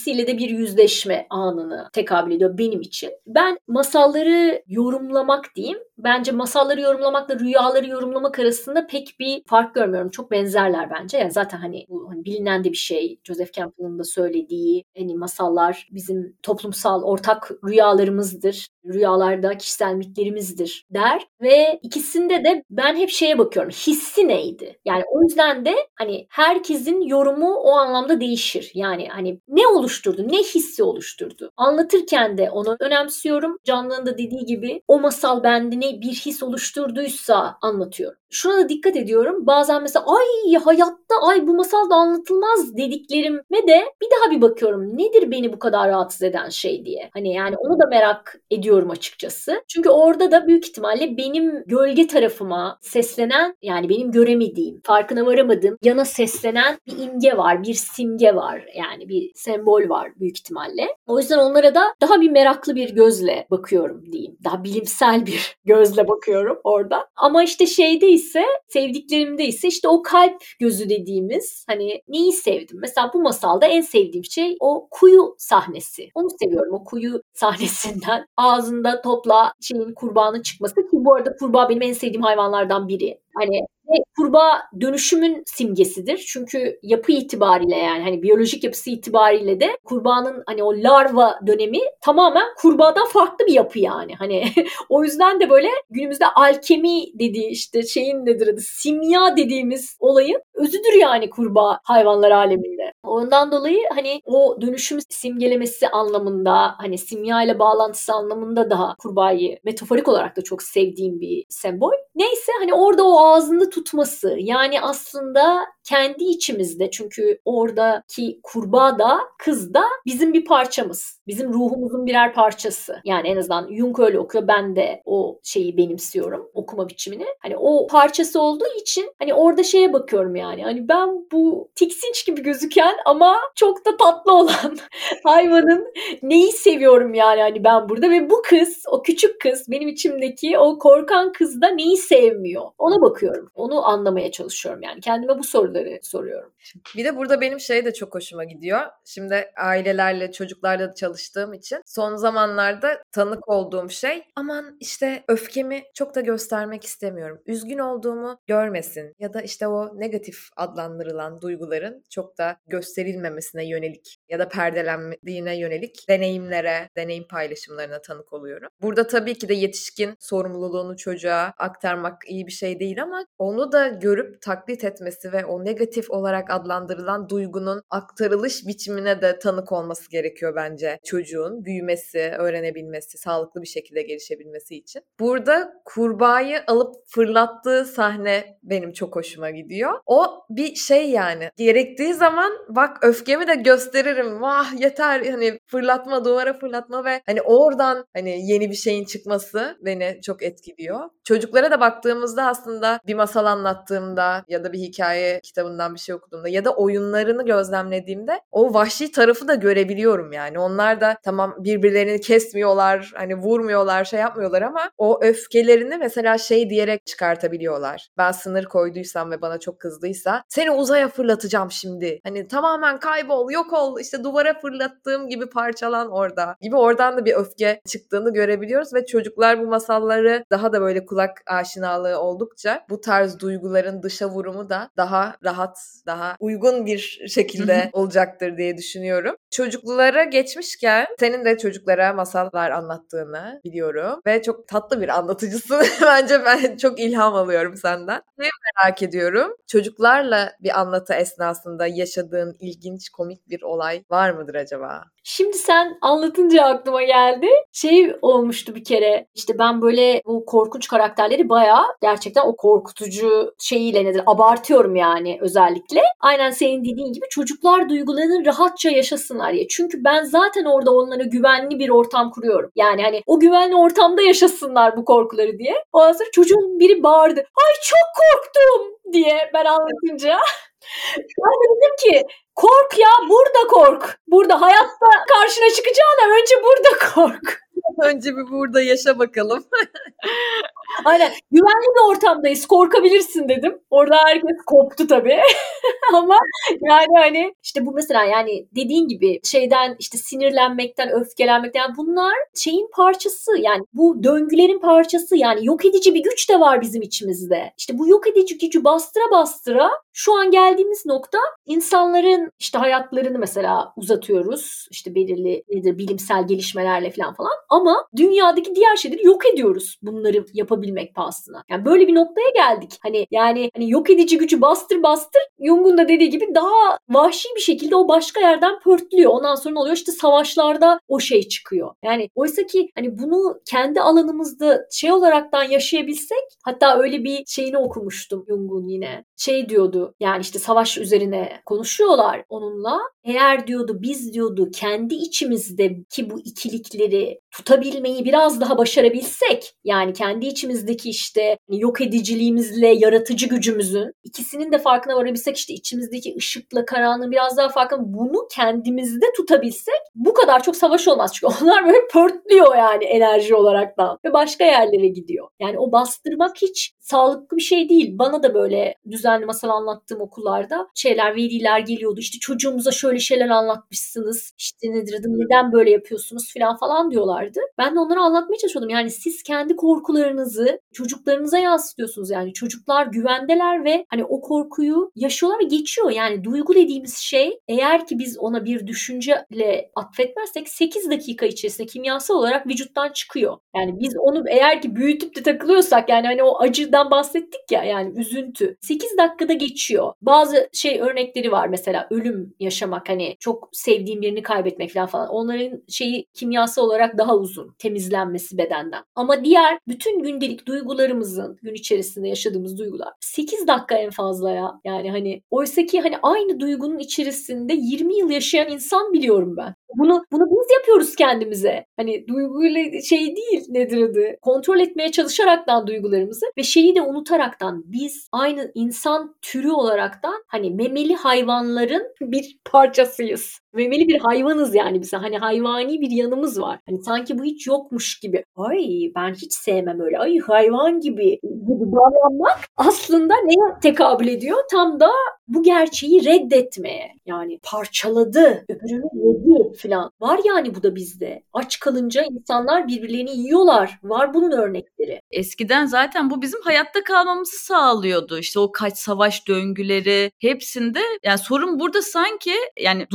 kendisiyle de bir yüzleşme anını tekabül ediyor benim için. Ben masalları yorumlamak diyeyim. Bence masalları yorumlamakla rüyaları yorumlamak arasında pek bir fark görmüyorum. Çok benzerler bence. Yani zaten hani bu hani bilinen de bir şey. Joseph Campbell'ın da söylediği hani masallar bizim toplumsal ortak rüyalarımızdır. Rüyalarda kişisel mitlerimizdir der. Ve ikisinde de ben hep şeye bakıyorum. Hissi neydi? Yani o yüzden de hani herkesin yorumu o anlamda değişir. Yani hani ne oluşturdu? Ne hissi oluşturdu? Anlatırken de onu önemsiyorum. Canlı'nın da dediği gibi o masal bende ne bir his oluşturduysa anlatıyorum. Şuna da dikkat ediyorum. Bazen mesela ay hayatta ay bu masal da anlatılmaz dediklerime de bir daha bir bakıyorum. Nedir beni bu kadar rahatsız eden şey diye. Hani yani onu da merak ediyorum açıkçası. Çünkü orada da büyük ihtimalle benim gölge tarafıma seslenen yani benim göremediğim, farkına varamadığım yana seslenen bir imge var, bir simge var. Yani bir sembol var büyük ihtimalle. O yüzden onlara da daha bir meraklı bir gözle bakıyorum diyeyim. Daha bilimsel bir gözle bakıyorum orada. Ama işte şeyde ise sevdiklerimde ise işte o kalp gözü dediğimiz hani neyi sevdim? Mesela bu masalda en sevdiğim şey o kuyu sahnesi. Onu seviyorum o kuyu sahnesinden. Ağzında topla şeyin kurbanın çıkması ki bu arada kurbağa benim en sevdiğim hayvanlardan biri. Hani kurbağa dönüşümün simgesidir. Çünkü yapı itibariyle yani hani biyolojik yapısı itibariyle de kurbağanın hani o larva dönemi tamamen kurbağadan farklı bir yapı yani. Hani o yüzden de böyle günümüzde alkemi dediği işte şeyin nedir adı simya dediğimiz olayın özüdür yani kurbağa hayvanlar aleminde. Ondan dolayı hani o dönüşüm simgelemesi anlamında hani simya ile bağlantısı anlamında daha kurbağayı metaforik olarak da çok sevdiğim bir sembol. Neyse hani orada o ağzında tutması yani aslında kendi içimizde çünkü oradaki kurbağa da kız da bizim bir parçamız. Bizim ruhumuzun birer parçası. Yani en azından Jung öyle okuyor. Ben de o şeyi benimsiyorum. Okuma biçimini. Hani o parçası olduğu için hani orada şeye bakıyorum yani. Hani ben bu tiksinç gibi gözüken ama çok da tatlı olan hayvanın neyi seviyorum yani hani ben burada ve bu kız o küçük kız benim içimdeki o korkan kız da neyi sevmiyor ona bakıyorum onu anlamaya çalışıyorum yani kendime bu soruları soruyorum. Bir de burada benim şey de çok hoşuma gidiyor. Şimdi ailelerle çocuklarla da çalıştığım için son zamanlarda tanık olduğum şey aman işte öfkemi çok da göstermek istemiyorum. Üzgün olduğumu görmesin ya da işte o negatif adlandırılan duyguların çok da gösterilmemesine yönelik ya da perdelendiğine yönelik deneyimlere, deneyim paylaşımlarına tanık oluyorum. Burada tabii ki de yetişkin sorumluluğunu çocuğa aktarmak iyi bir şey değil ama onu da görüp taklit etmesi ve o negatif olarak adlandırılan duygunun aktarılış biçimine de tanık olması gerekiyor bence çocuğun büyümesi, öğrenebilmesi, sağlıklı bir şekilde gelişebilmesi için. Burada kurbağayı alıp fırlattığı sahne benim çok hoşuma gidiyor. O bir şey yani. Gerektiği zaman bak öfkemi de gösteririm. Vah yeter hani fırlatma duvara fırlatma ve hani oradan hani yeni bir şeyin çıkması beni çok etkiliyor. Çocuklara da baktığımızda aslında bir masal anlattığımda ya da bir hikaye kitabından bir şey okuduğumda ya da oyunlarını gözlemlediğimde o vahşi tarafı da görebiliyorum yani. Onlar da tamam birbirlerini kesmiyorlar, hani vurmuyorlar, şey yapmıyorlar ama o öfkelerini mesela şey diyerek çıkartabiliyorlar. Ben sınır koyduysam ve bana çok kızdıysa seni uzaya fırlatacağım şimdi. Hani tamamen kaybol, yok ol, işte duvara fırlattığım gibi parçalan orada gibi oradan da bir öfke çıktığını görebiliyoruz ve çocuklar bu masalları daha da böyle kulak aşinalığı oldukça bu tarz duyguların dışa vurumu da daha rahat, daha uygun bir şekilde olacaktır diye düşünüyorum. Çocuklara geçmişken senin de çocuklara masallar anlattığını biliyorum ve çok tatlı bir anlatıcısın. Bence ben çok ilham alıyorum senden. Ne merak ediyorum. Çocuklarla bir anlatı esnasında yaşadığın ilginç, komik bir olay var mıdır acaba? Şimdi sen anlatınca aklıma geldi. Şey olmuştu bir kere. İşte ben böyle bu korkunç karakterleri bayağı gerçekten o korkutucu şeyiyle nedir abartıyorum yani özellikle. Aynen senin dediğin gibi çocuklar duygularını rahatça yaşasınlar ya. Çünkü ben zaten orada onlara güvenli bir ortam kuruyorum. Yani hani o güvenli ortamda yaşasınlar bu korkuları diye. O sonra çocuğun biri bağırdı. Ay çok korktum diye ben anlatınca. Ben de dedim ki kork ya burada kork. Burada hayatta karşına çıkacağına önce burada kork. Önce bir burada yaşa bakalım. Aynen. Güvenli bir ortamdayız. Korkabilirsin dedim. Orada herkes koptu tabii. Ama yani hani işte bu mesela yani dediğin gibi şeyden işte sinirlenmekten, öfkelenmekten yani bunlar şeyin parçası yani bu döngülerin parçası yani yok edici bir güç de var bizim içimizde. İşte bu yok edici gücü bastıra bastıra şu an geldiğimiz nokta insanların işte hayatlarını mesela uzatıyoruz. İşte belirli nedir bilimsel gelişmelerle falan falan ama dünyadaki diğer şeyleri yok ediyoruz bunları yapabilmek pahasına. Yani böyle bir noktaya geldik. Hani yani hani yok edici gücü bastır bastır Jung'un da dediği gibi daha vahşi bir şekilde o başka yerden pörtlüyor. Ondan sonra ne oluyor? İşte savaşlarda o şey çıkıyor. Yani oysa ki hani bunu kendi alanımızda şey olaraktan yaşayabilsek hatta öyle bir şeyini okumuştum Jung'un yine. Şey diyordu yani işte savaş üzerine konuşuyorlar onunla. Eğer diyordu biz diyordu kendi içimizdeki bu ikilikleri tutabilmeyi biraz daha başarabilsek yani kendi içimizdeki işte hani yok ediciliğimizle yaratıcı gücümüzün ikisinin de farkına varabilsek işte içimizdeki ışıkla karanlığı biraz daha farkına bunu kendimizde tutabilsek bu kadar çok savaş olmaz. Çünkü onlar böyle pörtlüyor yani enerji olaraktan ve başka yerlere gidiyor. Yani o bastırmak hiç sağlıklı bir şey değil. Bana da böyle düzenli masal anlattığım okullarda şeyler, veliler geliyordu. İşte çocuğumuza şöyle şeyler anlatmışsınız. İşte nedir adı, neden böyle yapıyorsunuz falan falan diyorlardı. Ben de onlara anlatmaya çalışıyordum. Yani siz kendi korkularınızı çocuklarınıza yansıtıyorsunuz. Yani çocuklar güvendeler ve hani o korkuyu yaşıyorlar ve geçiyor. Yani duygu dediğimiz şey eğer ki biz ona bir düşünceyle atfetmezsek 8 dakika içerisinde kimyasal olarak vücuttan çıkıyor. Yani biz onu eğer ki büyütüp de takılıyorsak yani hani o acıdan bahsettik ya yani üzüntü. 8 dakikada geçiyor. Bazı şey örnekleri var mesela ölüm yaşamak hani çok sevdiğim birini kaybetmek falan falan. Onların şeyi kimyasal olarak daha uzun temizlenmesi bedenden. Ama diğer bütün gündelik duygularımızın gün içerisinde yaşadığımız duygular 8 dakika en fazla ya. Yani hani oysa ki hani aynı duygunun içerisinde 20 yıl yaşayan insan biliyorum ben. Bunu bunu biz yapıyoruz kendimize. Hani duyguyla şey değil nedir adı? Kontrol etmeye çalışaraktan duygularımızı ve şeyi de unutaraktan biz aynı insan türü olaraktan hani memeli hayvanların bir parçasıyız. Memeli bir hayvanız yani bize. Hani hayvani bir yanımız var. Hani sanki bu hiç yokmuş gibi. Ay ben hiç sevmem öyle. Ay hayvan gibi gibi davranmak aslında neye tekabül ediyor? Tam da bu gerçeği reddetmeye. Yani parçaladı, öbürünü yedi falan. Var yani bu da bizde. Aç kalınca insanlar birbirlerini yiyorlar. Var bunun örnekleri. Eskiden zaten bu bizim hayatta kalmamızı sağlıyordu. İşte o kaç savaş döngüleri hepsinde yani sorun burada sanki yani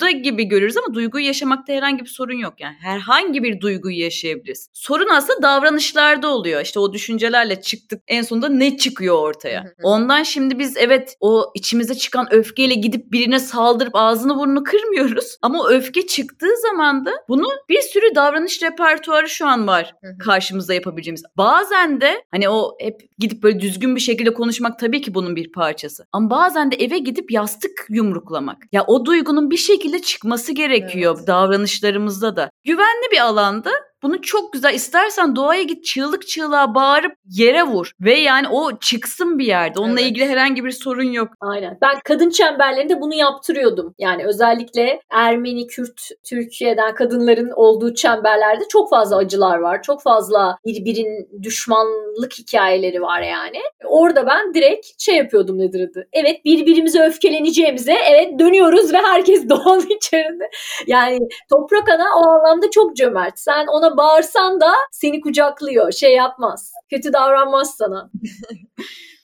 duyguda gibi görürüz ama duyguyu yaşamakta herhangi bir sorun yok. Yani herhangi bir duyguyu yaşayabiliriz. Sorun aslında davranışlarda oluyor. İşte o düşüncelerle çıktık en sonunda ne çıkıyor ortaya. Ondan şimdi biz evet o içimize çıkan öfkeyle gidip birine saldırıp ağzını burnunu kırmıyoruz. Ama öfke çıktığı zaman da bunu bir sürü davranış repertuarı şu an var karşımızda yapabileceğimiz. Bazen de hani o hep gidip böyle düzgün bir şekilde konuşmak tabii ki bunun bir parçası. Ama bazen de eve gidip yastık yumruklamak. Ya o duygunun bir şekilde çıkması gerekiyor Evet. davranışlarımızda da. Güvenli bir alanda bunu çok güzel istersen doğaya git çığlık çığlığa bağırıp yere vur ve yani o çıksın bir yerde. Onunla Evet. ilgili herhangi bir sorun yok. Aynen. Ben kadın çemberlerinde bunu yaptırıyordum. Yani özellikle Ermeni, Kürt, Türkiye'den kadınların olduğu çemberlerde çok fazla acılar var. Çok fazla birbirinin düşmanlık hikayeleri var yani. Orada ben direkt şey yapıyordum nedir adı? Evet birbirimize öfkeleneceğimize evet dönüyoruz ve herkes doğanın içerisinde. Yani Toprak Ana o anlamda çok cömert. Sen ona bağırsan da seni kucaklıyor. Şey yapmaz. Kötü davranmaz sana.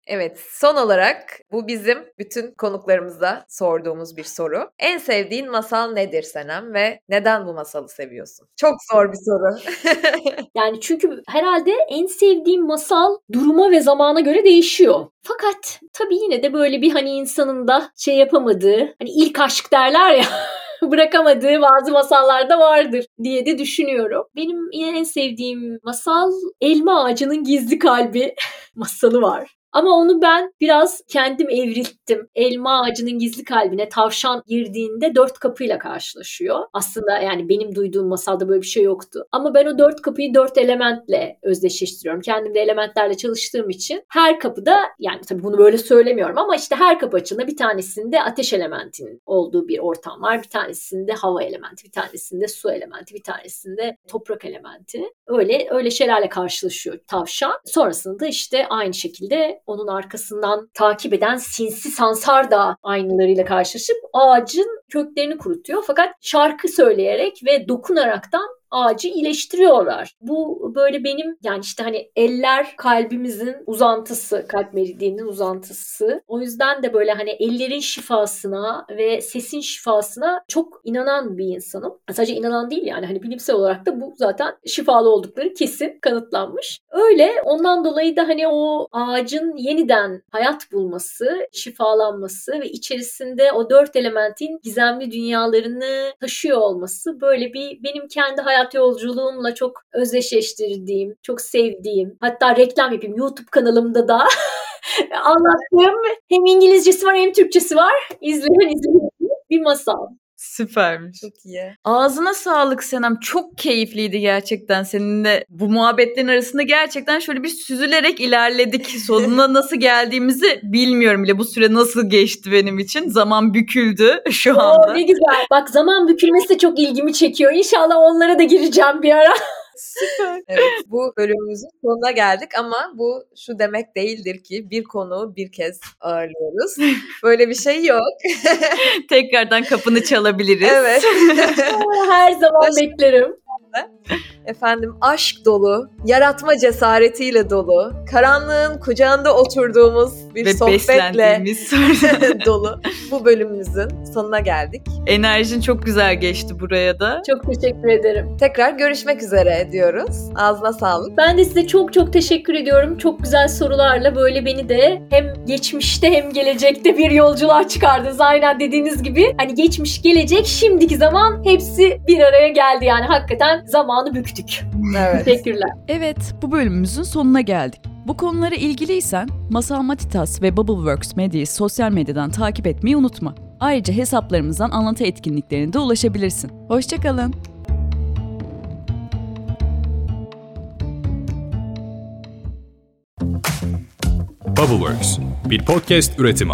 Evet, son olarak bu bizim bütün konuklarımıza sorduğumuz bir soru. En sevdiğin masal nedir Senem ve neden bu masalı seviyorsun? Çok zor bir soru. Yani çünkü herhalde en sevdiğim masal duruma ve zamana göre değişiyor. Fakat tabii yine de böyle bir hani insanın da şey yapamadığı, hani ilk aşk derler ya bırakamadığı bazı masallarda vardır diye de düşünüyorum. Benim yine en sevdiğim masal Elma Ağacının Gizli Kalbi masalı var. Ama onu ben biraz kendim evrilttim. Elma ağacının gizli kalbine tavşan girdiğinde dört kapıyla karşılaşıyor. Aslında yani benim duyduğum masalda böyle bir şey yoktu. Ama ben o dört kapıyı dört elementle özdeşleştiriyorum. Kendim de elementlerle çalıştığım için her kapıda yani tabii bunu böyle söylemiyorum ama işte her kapı açığında bir tanesinde ateş elementinin olduğu bir ortam var. Bir tanesinde hava elementi, bir tanesinde su elementi, bir tanesinde toprak elementi. Öyle öyle şeylerle karşılaşıyor tavşan. Sonrasında işte aynı şekilde onun arkasından takip eden sinsi sansar da aynılarıyla karşılaşıp ağacın köklerini kurutuyor. Fakat şarkı söyleyerek ve dokunaraktan ağacı iyileştiriyorlar. Bu böyle benim yani işte hani eller kalbimizin uzantısı, kalp meridyeninin uzantısı. O yüzden de böyle hani ellerin şifasına ve sesin şifasına çok inanan bir insanım. Sadece inanan değil yani hani bilimsel olarak da bu zaten şifalı oldukları kesin kanıtlanmış. Öyle ondan dolayı da hani o ağacın yeniden hayat bulması, şifalanması ve içerisinde o dört elementin gizemli dünyalarını taşıyor olması böyle bir benim kendi hayat hayat yolculuğumla çok özdeşleştirdiğim, çok sevdiğim, hatta reklam yapayım YouTube kanalımda da anlattığım hem İngilizcesi var hem Türkçesi var. İzleyen izleyen bir masal. Süpermiş. Çok iyi. Ağzına sağlık Senem. Çok keyifliydi gerçekten seninle. Bu muhabbetlerin arasında gerçekten şöyle bir süzülerek ilerledik. Sonuna nasıl geldiğimizi bilmiyorum bile. Bu süre nasıl geçti benim için. Zaman büküldü şu anda. Oo, ne güzel. Bak zaman bükülmesi de çok ilgimi çekiyor. İnşallah onlara da gireceğim bir ara. Süper. Evet, bu bölümümüzün sonuna geldik ama bu şu demek değildir ki bir konu bir kez ağırlıyoruz. Böyle bir şey yok. Tekrardan kapını çalabiliriz. Evet. Her zaman Baş- beklerim. Efendim aşk dolu, yaratma cesaretiyle dolu, karanlığın kucağında oturduğumuz bir Ve sohbetle dolu bu bölümümüzün sonuna geldik. enerjin çok güzel geçti buraya da. Çok teşekkür ederim. Tekrar görüşmek üzere diyoruz. Ağzına sağlık. Ben de size çok çok teşekkür ediyorum. Çok güzel sorularla böyle beni de hem geçmişte hem gelecekte bir yolculuğa çıkardınız. Aynen dediğiniz gibi. Hani geçmiş, gelecek, şimdiki zaman hepsi bir araya geldi. Yani hakikaten zamanı büktük. Evet. Teşekkürler. Evet, bu bölümümüzün sonuna geldik. Bu konulara ilgiliysen Masal Matitas ve Bubbleworks Medya'yı sosyal medyadan takip etmeyi unutma. Ayrıca hesaplarımızdan anlatı etkinliklerine de ulaşabilirsin. Hoşçakalın. Bubbleworks bir podcast üretimi.